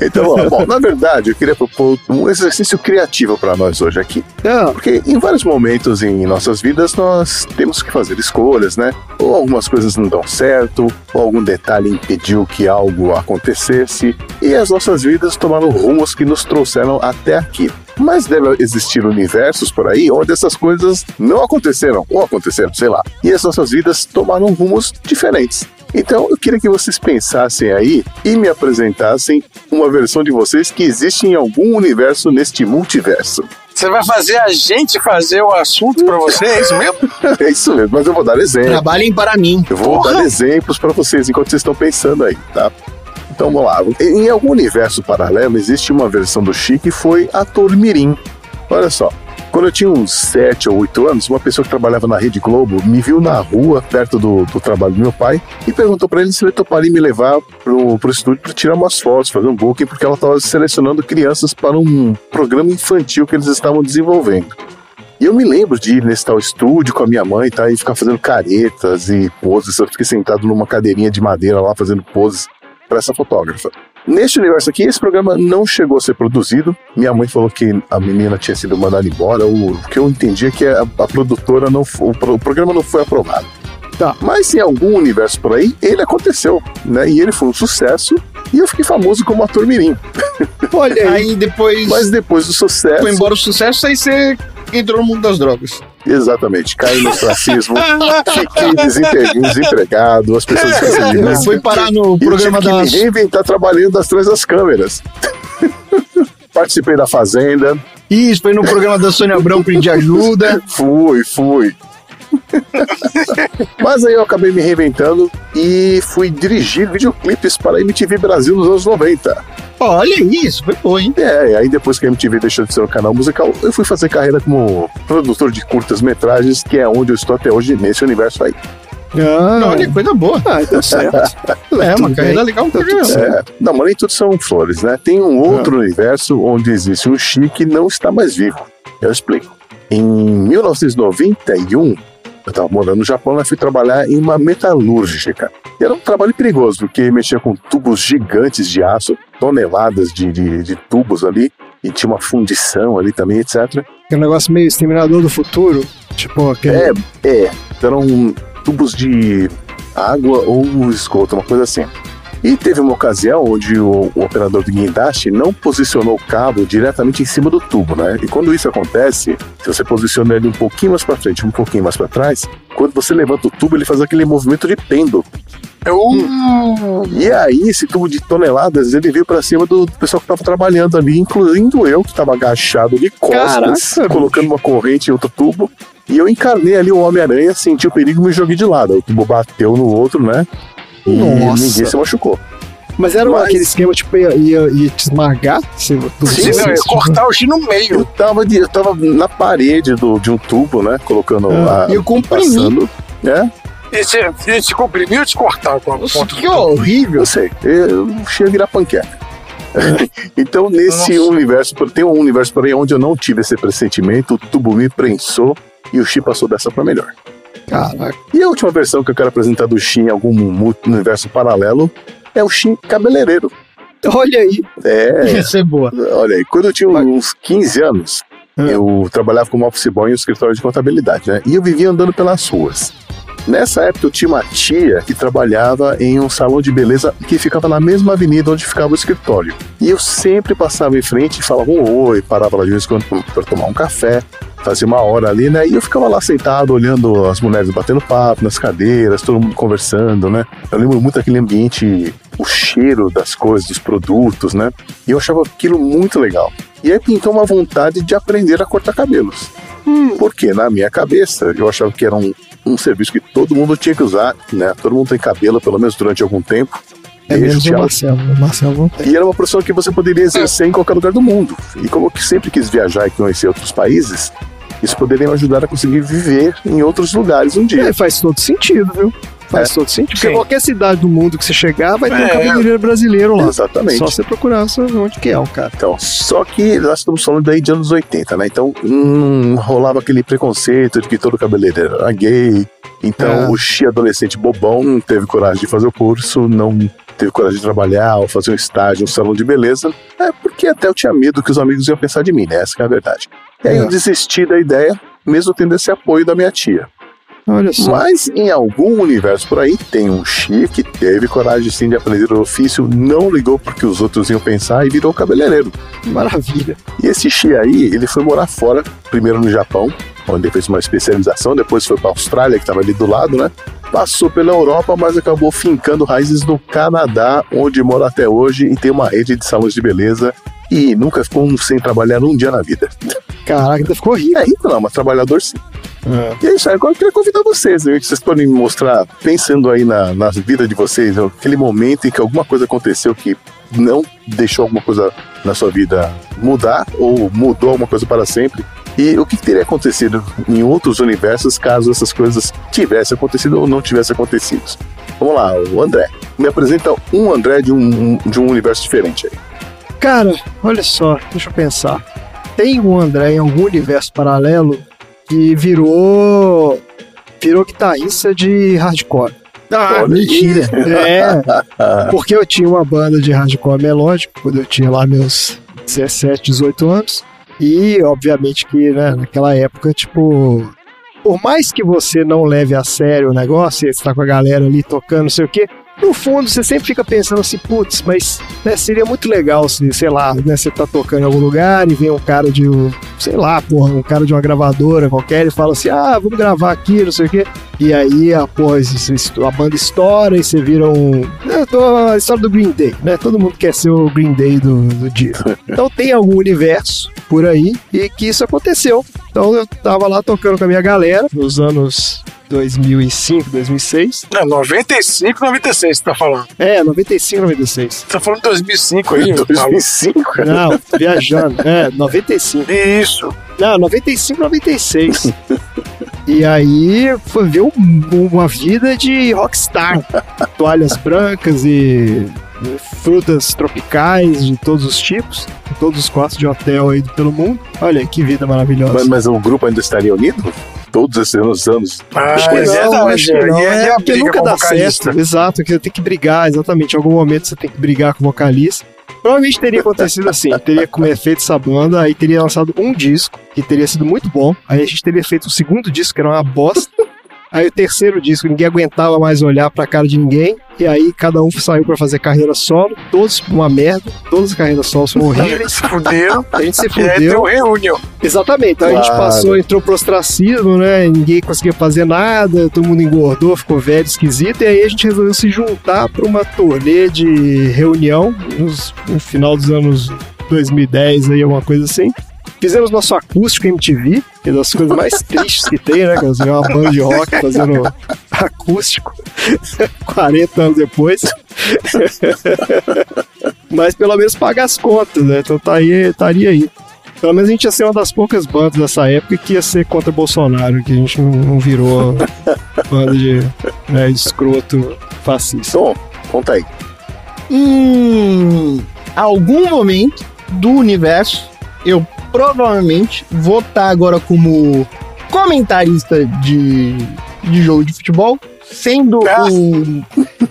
então ó, bom, na verdade, eu queria propor um exercício criativo para nós hoje aqui. Não, Porque em vários momentos em nossas vidas nós temos que fazer escolhas, né? Ou algumas coisas não dão certo, ou algum detalhe impediu que algo acontecesse, e as nossas vidas tomaram rumos que nos trouxeram até aqui. Mas deve existir universos por aí onde essas coisas não aconteceram, ou aconteceram, sei lá, e as nossas vidas tomaram rumos diferentes. Então eu queria que vocês pensassem aí e me apresentassem uma versão de vocês que existe em algum universo neste multiverso. Você vai fazer a gente fazer o assunto pra você? É isso mesmo? É isso mesmo, mas eu vou dar exemplo. Trabalhem para mim. Eu vou dar exemplos para vocês enquanto vocês estão pensando aí, tá? Então vamos lá. Em algum universo paralelo existe uma versão do Chi que foi ator Mirim. Olha só. Quando eu tinha uns 7 ou 8 anos, uma pessoa que trabalhava na Rede Globo me viu na rua, perto do, do trabalho do meu pai, e perguntou para ele se ele toparia me levar pro, pro estúdio para tirar umas fotos, fazer um booking, porque ela estava selecionando crianças para um programa infantil que eles estavam desenvolvendo. E eu me lembro de ir nesse tal estúdio com a minha mãe tá, e ficar fazendo caretas e poses. Eu fiquei sentado numa cadeirinha de madeira lá fazendo poses para essa fotógrafa. Neste universo aqui, esse programa não chegou a ser produzido. Minha mãe falou que a menina tinha sido mandada embora. O que eu entendi é que a, a produtora não foi, o, o programa não foi aprovado. Tá. Mas em algum universo por aí, ele aconteceu, né? E ele foi um sucesso. E eu fiquei famoso como ator mirim. Olha aí. Aí depois Mas depois do sucesso, foi embora o sucesso, aí você entrou no mundo das drogas. Exatamente, caí no ostracismo, fiquei desempre- desempregado, as pessoas esqueceram de. Foi parar no eu programa tive que das. me reinventar trabalhando atrás das câmeras. Participei da Fazenda, Isso, foi no programa da Sônia Abrão pedir ajuda. fui, fui. Mas aí eu acabei me reinventando e fui dirigir videoclipes para a MTV Brasil nos anos 90. Olha isso, foi bom, hein? É, aí depois que a MTV deixou de ser um canal musical, eu fui fazer carreira como produtor de curtas-metragens, que é onde eu estou até hoje nesse universo aí. Ah, Olha, coisa boa. ah, então certo. É, uma carreira legal Tá. É, não, mas nem tudo são flores, né? Tem um outro universo onde existe um Xi que não está mais vivo. Eu explico. Em 1991, eu tava morando no Japão e fui trabalhar em uma metalúrgica. E era um trabalho perigoso, porque mexia com tubos gigantes de aço, toneladas de, de, de tubos ali, e tinha uma fundição ali também, etc. Aquele negócio meio exterminador do futuro. Tipo, aquele. É, é, eram tubos de água ou esgoto, uma coisa assim. E teve uma ocasião onde o, o operador do guindaste não posicionou o cabo diretamente em cima do tubo, né? E quando isso acontece, se você posiciona ele um pouquinho mais para frente, um pouquinho mais para trás, quando você levanta o tubo, ele faz aquele movimento de pêndulo. Uh, E aí, esse tubo de toneladas, ele veio para cima do pessoal que estava trabalhando ali, incluindo eu, que estava agachado de costas, Caraca, colocando uma corrente em outro tubo. E eu encarnei ali o Homem-Aranha, senti o perigo e me joguei de lado. O tubo bateu no outro, né? E Nossa. ninguém se machucou. Mas era Mas- aquele esquema, tipo, ia, ia, ia te esmagar? Sim, não, ia cortar o X no Eu meio. tava, de- eu tava na parede do, de um tubo, né? Colocando Ah, a. e eu comprimi. Passando. É, E se, e se comprimir ou te cortar com a Nossa, ponta que horrível. eu sei. Eu cheguei a virar panqueca. então, nesse Nossa. universo, tem um universo por aí onde eu não tive esse pressentimento, o tubo me prensou e o Xi passou dessa pra melhor. Caraca. E a última versão que eu quero apresentar do Xi em algum universo paralelo é o Xi cabeleireiro. Olha aí. É, Essa é boa. olha aí, quando eu tinha uns 15 anos, Ah. eu trabalhava como office boy em um escritório de contabilidade, né? E eu vivia andando pelas ruas. Nessa época eu tinha uma tia que trabalhava em um salão de beleza que ficava na mesma avenida onde ficava o escritório. E eu sempre passava em frente e falava um oi, parava lá de vez em quando para tomar um café, fazia uma hora ali, né? E eu ficava lá sentado olhando as mulheres batendo papo nas cadeiras, todo mundo conversando, né? Eu lembro muito daquele ambiente, o cheiro das coisas, dos produtos, né? E eu achava aquilo muito legal. E aí pintou uma vontade de aprender a cortar cabelos. Porque na minha cabeça eu achava que era um, um serviço que todo mundo tinha que usar, né? Todo mundo tem cabelo, pelo menos durante algum tempo. É menos o Marcelo. O Marcelo e era uma profissão que você poderia exercer em qualquer lugar do mundo. E como eu sempre quis viajar e conhecer outros países, isso poderia me ajudar a conseguir viver em outros lugares um dia. É, faz todo sentido, viu? Faz É. todo sentido. Porque Sim. qualquer cidade do mundo que você chegar, vai ter um É. cabeleireiro brasileiro lá. Exatamente. Só você procurar onde que é o cara. Então, só que nós estamos falando daí de anos 80, né? Então, hum, rolava aquele preconceito de que todo cabeleireiro era gay. Então, É. o Xi adolescente bobão não teve coragem de fazer o curso, não teve coragem de trabalhar ou fazer um estágio, um salão de beleza. É porque até eu tinha medo que os amigos iam pensar de mim, né? Essa que é a verdade. E aí É. eu desisti da ideia, mesmo tendo esse apoio da minha tia. Olha só. Mas em algum universo por aí tem um Xi que teve coragem sim de aprender o ofício, não ligou porque os outros iam pensar e virou cabeleireiro. Maravilha. E esse Xi aí, ele foi morar fora, primeiro no Japão, onde ele fez uma especialização, depois foi para Austrália, que estava ali do lado, né? Passou pela Europa, mas acabou fincando raízes no Canadá, onde mora até hoje e tem uma rede de salões de beleza e nunca ficou sem trabalhar um dia na vida. Caraca, ainda ficou rico. É rico não, mas trabalhador sim. E é isso aí, agora eu queria convidar vocês, que vocês podem me mostrar, pensando aí na, na vida de vocês, aquele momento em que alguma coisa aconteceu que não deixou alguma coisa na sua vida mudar, ou mudou alguma coisa para sempre, e o que teria acontecido em outros universos caso essas coisas tivessem acontecido ou não tivessem acontecido. Vamos lá, o André. Me apresenta um André de um, de um universo diferente aí. Cara, olha só, deixa eu pensar. Tem um André em algum universo paralelo que virou. virou guitarrista de hardcore. Ah, mentira. É, porque eu tinha uma banda de hardcore melódico quando eu tinha lá meus 17, 18 anos. E, obviamente, que né, naquela época, tipo, por mais que você não leve a sério o negócio, você tá com a galera ali tocando, não sei o quê, no fundo você sempre fica pensando assim, putz, mas né, seria muito legal se, sei lá, né, você tá tocando em algum lugar e vem um cara de, sei lá, porra, um cara de uma gravadora qualquer e fala assim, ah, vamos gravar aqui, não sei o quê. E aí, a, porra, a banda estoura e você vira um. tô- a história do Green Day, né? Todo mundo quer ser o Green Day do, do dia. Então tem algum universo por aí e que isso aconteceu. Então eu tava lá tocando com a minha galera nos anos 2005, 2006. Não, 95, 96 você tá falando. É, 95, 96. Você tá falando 2005 aí? 2005, cara. Não, viajando. É, 95. Isso. Não, 95, 96. E aí foi ver um- uma vida de rockstar. Toalhas brancas e frutas tropicais de todos os tipos, em todos os quartos de hotel aí pelo mundo. Olha que vida maravilhosa. Mas, mas o grupo ainda estaria unido? Todos esses anos. Ah, que é não, que não. É, a porque nunca dá certo. Exato, que tem que brigar, exatamente. Em algum momento você tem que brigar com o vocalista. Provavelmente teria acontecido assim: teria como feito essa banda, aí teria lançado um disco, que teria sido muito bom. Aí a gente teria feito o segundo disco, que era uma bosta. Aí o terceiro disco, ninguém aguentava mais olhar pra cara de ninguém. E aí cada um saiu pra fazer carreira solo, todos uma merda, todas as carreiras solos foram horríveis. Se fuderam. A gente se E fudeu. o reunião. Exatamente, então a gente Claro. passou, entrou pro ostracismo, né? Ninguém conseguia fazer nada, todo mundo engordou, ficou velho, esquisito, e aí a gente resolveu se juntar para uma turnê de reunião nos- no final dos anos 2010, aí, alguma coisa assim. Fizemos nosso acústico MTV, que é das coisas mais tristes que tem, né? Você vê uma banda de rock fazendo acústico 40 anos depois. Mas pelo menos paga as contas, né? Então tá aí, estaria aí. Pelo menos a gente ia ser uma das poucas bandas dessa época que ia ser contra Bolsonaro, que a gente não, não virou banda de né, escroto fascista. Então, conta aí. Em algum momento do universo, eu provavelmente vou estar agora como comentarista de, de jogo de futebol, sendo Ah. um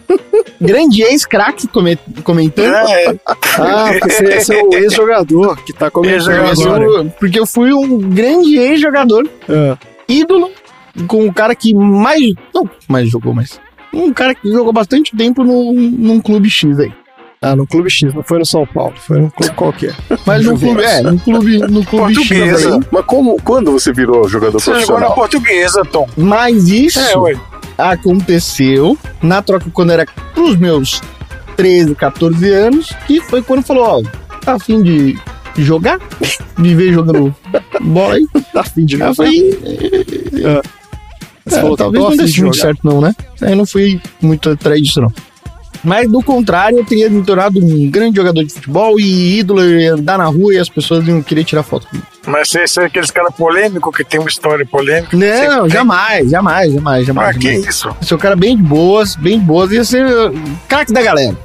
grande ex-craque come- comentando. É, Ah, porque você, é o ex-jogador que tá comentando agora. Porque eu fui um grande ex-jogador, Ah, ídolo, com o cara que mais. Não, mais jogou, mas. Um cara que jogou bastante tempo num, num clube X aí. Ah, no Clube X, não foi no São Paulo, foi no clube qualquer. Mas no clube, é, no clube, no clube X Portuguesa. aí. Mas como, quando você virou jogador você jogou na profissional? portuguesa, Tom. Mas isso É, aconteceu na troca quando era pros meus 13, 14 anos, que foi quando falou, ó, tá afim de jogar? De ver jogando bola aí? Tá afim de Aí jogar. Você é, falou, tá talvez não desse muito jogar. certo não, né? Aí não fui muito atrás disso não. Mas do contrário, eu teria me tornado um grande jogador de futebol e ídolo, eu ia andar na rua e as pessoas iam querer tirar foto comigo. Mas você, você é aqueles cara polêmico que tem uma história polêmica. Não, tem. jamais, jamais, jamais, Ah, jamais. que jamais. isso? Sou um cara bem de boas, bem de boas, ia ser uh, craque da galera.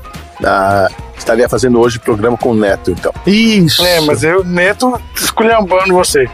Ah, estaria fazendo hoje programa com o Neto, então. Isso. É, mas eu, Neto, esculhambando você.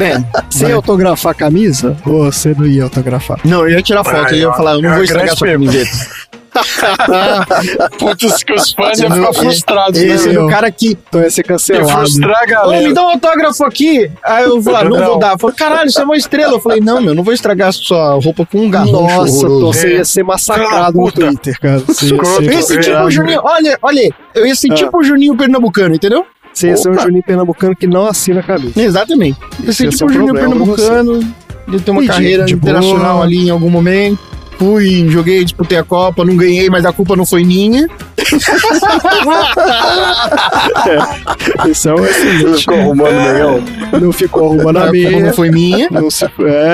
É. Sem autografar a camisa? Ou você não ia autografar? Não, eu ia tirar foto, Ai, eu ia ó, falar, eu é não vou estragar sua camiseta. Putz, que os fãs iam ficar é- frustrados, Esse né? é o cara que. Então ia ser Ia cancelado. frustrar a Ô, galera. me dá um autógrafo aqui. Aí eu falei, não, Não. vou dar. Falei, caralho, você é uma estrela. Eu falei, não, meu, não vou estragar sua roupa com um garrancho Nossa, horroroso. você ia ser massacrado no. Twitter, cara. Você ia Escroto. ser, Esse tipo o Juninho, olha, olha, eu ia ser Ah. tipo o Juninho Pernambucano, entendeu? Você ia ser um Juninho Pernambucano que não assina a camisa. Exatamente. Ia ser Ia tipo o um Juninho. Pernambucano, ia ter uma E de- carreira de internacional boa. ali em algum momento. Fui, joguei, disputei a Copa, não ganhei, mas a culpa não foi minha. Isso é um Você excelente. ficou arrumando meião. Não ficou arrumando a a culpa não foi minha. Não se, é,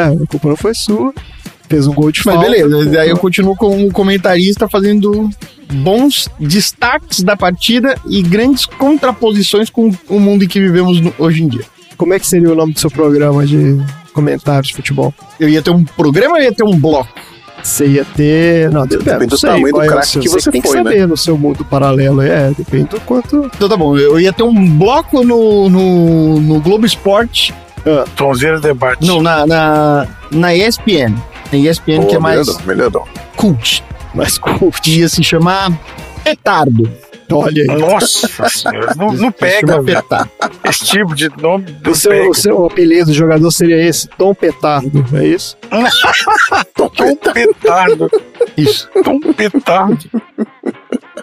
a culpa não foi sua. Fez um gol de Mas falta. beleza, aí eu continuo como comentarista fazendo bons destaques da partida e grandes contraposições com o mundo em que vivemos no- hoje em dia. Como é que seria o nome do seu programa de comentários de futebol? Eu ia ter um programa ou eu ia ter um bloco? Você ia ter. Não, depende, Depende do não sei tamanho do é craque seu- que você tem que foi, né? saber no seu mundo paralelo. É, depende do quanto. Então tá bom, eu ia ter um bloco no, no, no Globo Esporte, Tonzeira debate. não, na, na, na ESPN. Na ESPN que é mais melhorou, melhorou. cult. Mais cult. Ia se chamar Petardo. Olha aí. Nossa senhora, não, não pega. Petardo. Esse tipo de nome O seu, pega. o seu apelido do jogador seria esse, Tom Petardo, é isso? Tom Petardo. Isso. Tom Petardo.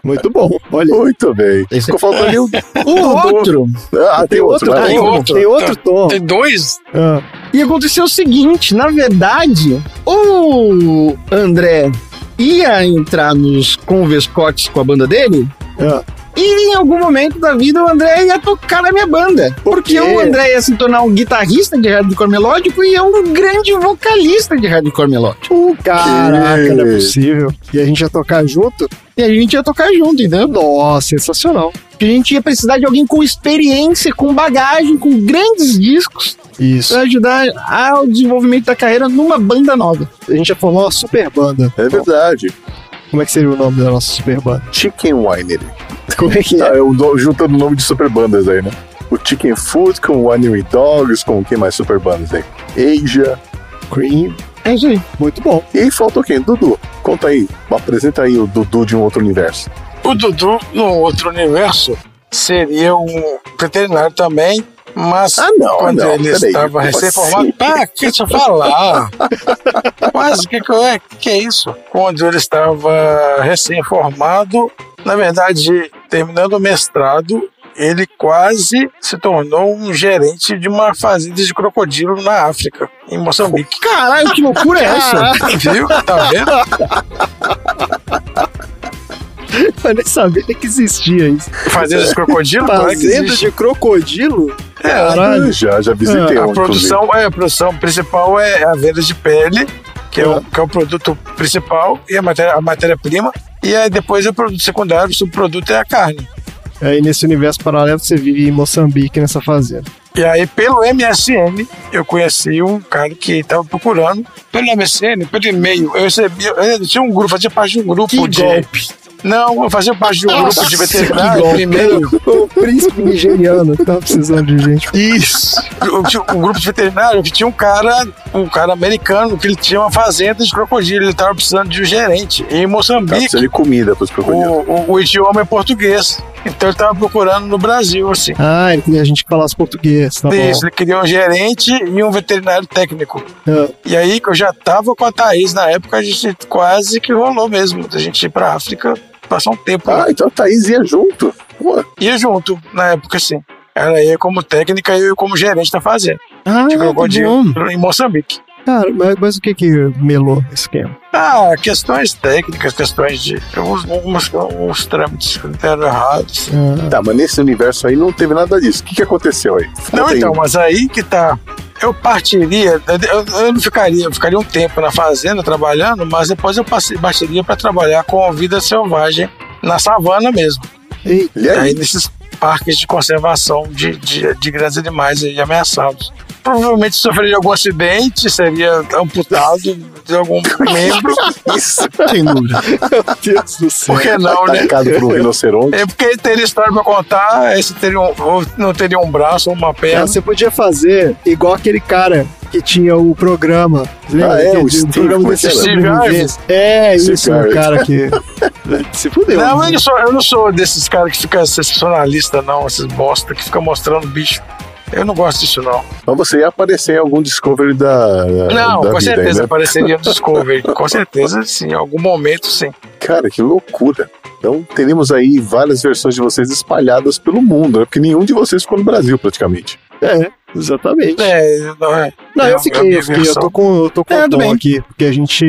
Muito bom, olha. Muito bem. Esse- Ficou faltando ali o. O outro. Ah, tem outro. Tem vai. tem outro, outro. tem outro Tom. Tem dois? Ah, E aconteceu o seguinte, na verdade, o André ia entrar nos Converscotes com a banda dele, ah. e em algum momento da vida o André ia tocar na minha banda. Porque o André ia se tornar um guitarrista de hardcore melódico e eu um grande vocalista de hardcore melódico. Caraca, não é possível. E a gente ia tocar junto? E a gente ia tocar junto, entendeu? Nossa, sensacional. Porque a gente ia precisar de alguém com experiência, com bagagem, com grandes discos, Isso. pra ajudar ao desenvolvimento da carreira numa banda nova. A gente ia formar uma super banda. É verdade. Como é que seria o nome da nossa super banda? Chicken Winery. Como é que Tá, é? eu dou- juntando o nome de super bandas aí, né? O Chicken Food com o Winery Dogs, com quem mais super bandas aí? Asia. Cream. É isso aí. Muito bom. E aí faltou quem? Dudu. Conta aí. Apresenta aí o Dudu de um outro universo. O Dudu, no outro universo, seria um veterinário também, mas Ah, não, quando não, ele estava recém-formado. Pá, que deixa eu falar. Quase, o que, que, é, que é isso? Quando ele estava recém-formado, na verdade, terminando o mestrado, ele quase se tornou um gerente de uma fazenda de crocodilo na África, em Moçambique. Caralho, que loucura é essa? Viu? Tá vendo? Eu nem sabia que existia isso. Fazenda de crocodilo, que Fazenda de crocodilo? É, Caralho. Já, já visitei A um, produção, é, a produção principal é a venda de pele, que é, o, que é o produto principal, e a matéria- a matéria-prima. E aí depois é o produto secundário, o subproduto é a carne. Aí nesse universo paralelo você vive em Moçambique, nessa fazenda. E aí, pelo MSN, eu conheci um cara que estava procurando. Pelo MSN, pelo e-mail, eu recebi. Eu tinha um grupo, fazia parte de um grupo Que de. golpe. Não, eu fazia parte de um Nossa, grupo de que veterinário golpe. por e-mail. O príncipe nigeriano que tava precisando de gente. Isso. Um grupo de veterinário que tinha um cara, um cara americano, que ele tinha uma fazenda de crocodilo. Ele estava precisando de um gerente. E em Moçambique, precisando de comida pros crocodilos. o, o, o idioma é português. Então ele estava procurando no Brasil, assim. Ah, ele queria a gente que falasse português, tá Isso, bom. ele queria um gerente e um veterinário técnico. Ah, E aí, que eu já tava com a Thaís na época, a gente quase que rolou mesmo. A gente ir pra África, passar um tempo. Ah, então a Thaís ia junto. Pô, Ia junto, na época, sim. Ela ia como técnica e eu como gerente da fazenda. Ah, De que crocodilo bom. em Moçambique. Cara, mas, mas o que que melou esse esquema? Ah, questões técnicas, questões de. Uns, uns, uns trâmites que deram errados. Ah, Tá, mas nesse universo aí não teve nada disso. O que, que aconteceu aí? Não, aí. então, mas aí que tá. Eu partiria, eu, eu não ficaria, eu ficaria um tempo na fazenda trabalhando, mas depois eu passei, partiria para trabalhar com vida selvagem na savana mesmo. ei, E aí aí? nesses parques de conservação de, de, de grandes animais aí ameaçados. Provavelmente sofreria algum acidente, seria amputado de algum membro. Isso. Sem dúvida. meu Deus do céu. Por que não, né? Por um rinoceronte. É porque ele teria história pra contar, esse teria um, ou não teria um braço ou uma perna. você podia fazer igual aquele cara que tinha o programa. Lembra? Ah, é, o Steve, programa como é desse. É, Steve isso, o cara que. Se fudeu. Não, né? eu não, sou, eu não sou desses caras que fica sensacionalista, não, esses bosta que fica mostrando bicho. Eu não gosto disso, não. Mas você ia aparecer em algum Discovery da. Não, da com vida, certeza né? apareceria no Discovery. com certeza, sim. Em algum momento, sim. Cara, que loucura. Então teremos aí várias versões de vocês espalhadas pelo mundo, né? Porque nenhum de vocês ficou no Brasil, praticamente. É, exatamente. É, não é. Não, é eu fiquei, eu fiquei, eu tô com, eu tô com É, o Tom aqui, porque a gente,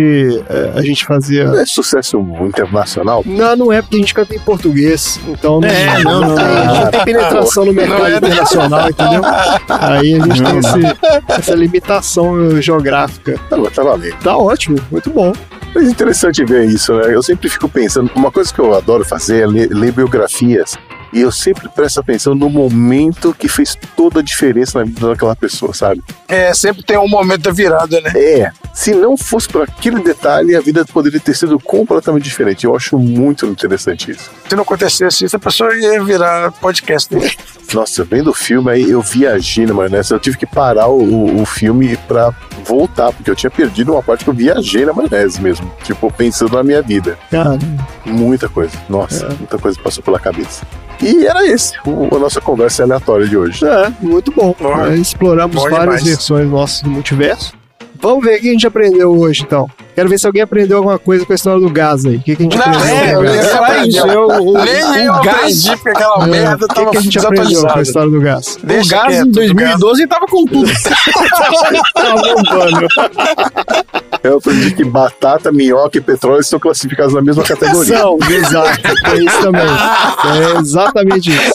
é, a gente fazia... Não é sucesso internacional? Não, não é porque a gente canta em português, então não, É, não, não, a gente não tem penetração no mercado Não é- internacional, entendeu? Aí a gente tem esse- essa limitação geográfica. Tá, tá valendo. Tá ótimo, muito bom. Mas é interessante ver isso, né? Eu sempre fico pensando, uma coisa que eu adoro fazer é ler, ler biografias. E eu sempre presto atenção no momento que fez toda a diferença na vida daquela pessoa, sabe? É, sempre tem um momento da virada, né? É, se não fosse por aquele detalhe, a vida poderia ter sido completamente diferente. Eu acho muito interessante isso. Se não acontecesse isso, a pessoa ia virar podcast. Nossa, vendo o filme aí, eu viajei na maionese. Eu tive que parar o, o, filme pra voltar, porque eu tinha perdido uma parte que eu viajei na maionese mesmo. Tipo, pensando na minha vida. Cara, Muita coisa. Nossa, muita coisa passou pela cabeça. E era esse, o- a nossa conversa aleatória de hoje. é, muito bom. Bom, É, Exploramos bom várias demais. versões nossas do multiverso. Vamos ver o que a gente aprendeu hoje, então. Quero ver se alguém aprendeu alguma coisa com a história do gás aí. O que, que a gente Não, aprendeu é, eu ia gás? falar isso. Eu, o, Nem eu o gás, aprendi, porque aquela É, merda o que, tava que a gente aprendeu com a história do gás? o Deixa gás quieto, em o 2012 tava com tudo. Tá bombando. Eu aprendi que batata, minhoca e petróleo estão classificados na mesma categoria. São, exato. É isso também. É exatamente isso.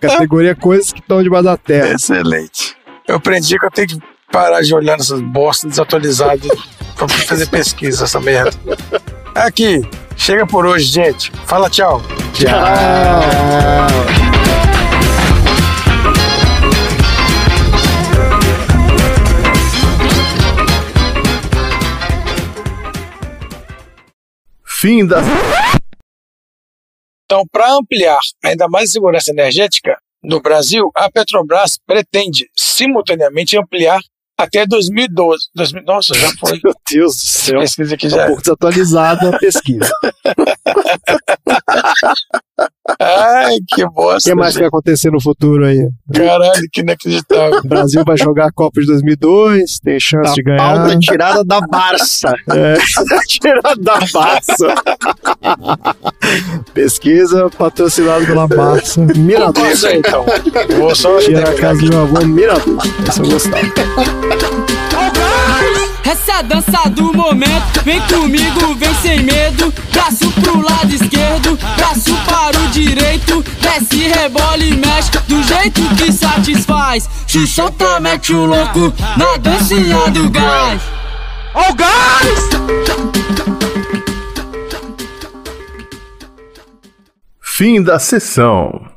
Categoria coisas que estão debaixo da terra. Excelente. Eu aprendi que eu tenho que parar de olhar nessas bostas desatualizadas pra fazer pesquisa, essa merda. Aqui, chega por hoje, gente. Fala tchau. Fim da. Então, para ampliar ainda mais a segurança energética no Brasil, a Petrobras pretende simultaneamente ampliar até 2012. 2000, nossa, já foi. Meu Deus do céu. Pesquisa aqui Tá já. um pouco desatualizada a pesquisa. Ai, que O bosta. que mais que vai gente. acontecer no futuro aí? Caralho, que inacreditável. O Brasil vai jogar a Copa de 2002, tem chance de ganhar. Pauta tirada da Barça. É, tirada da Barça. Pesquisa patrocinada pela Barça. Mirador. Isso aí, então. Vou só Tira a casa do meu avô, Mirador. Esse eu gostava. Essa é a dança do momento, vem comigo, vem sem medo. Braço pro lado esquerdo, braço para o direito. Desce, rebola e mexe do jeito que satisfaz. Se solta, mete o louco na dancinha do gás. Ó o gás! Fim da sessão.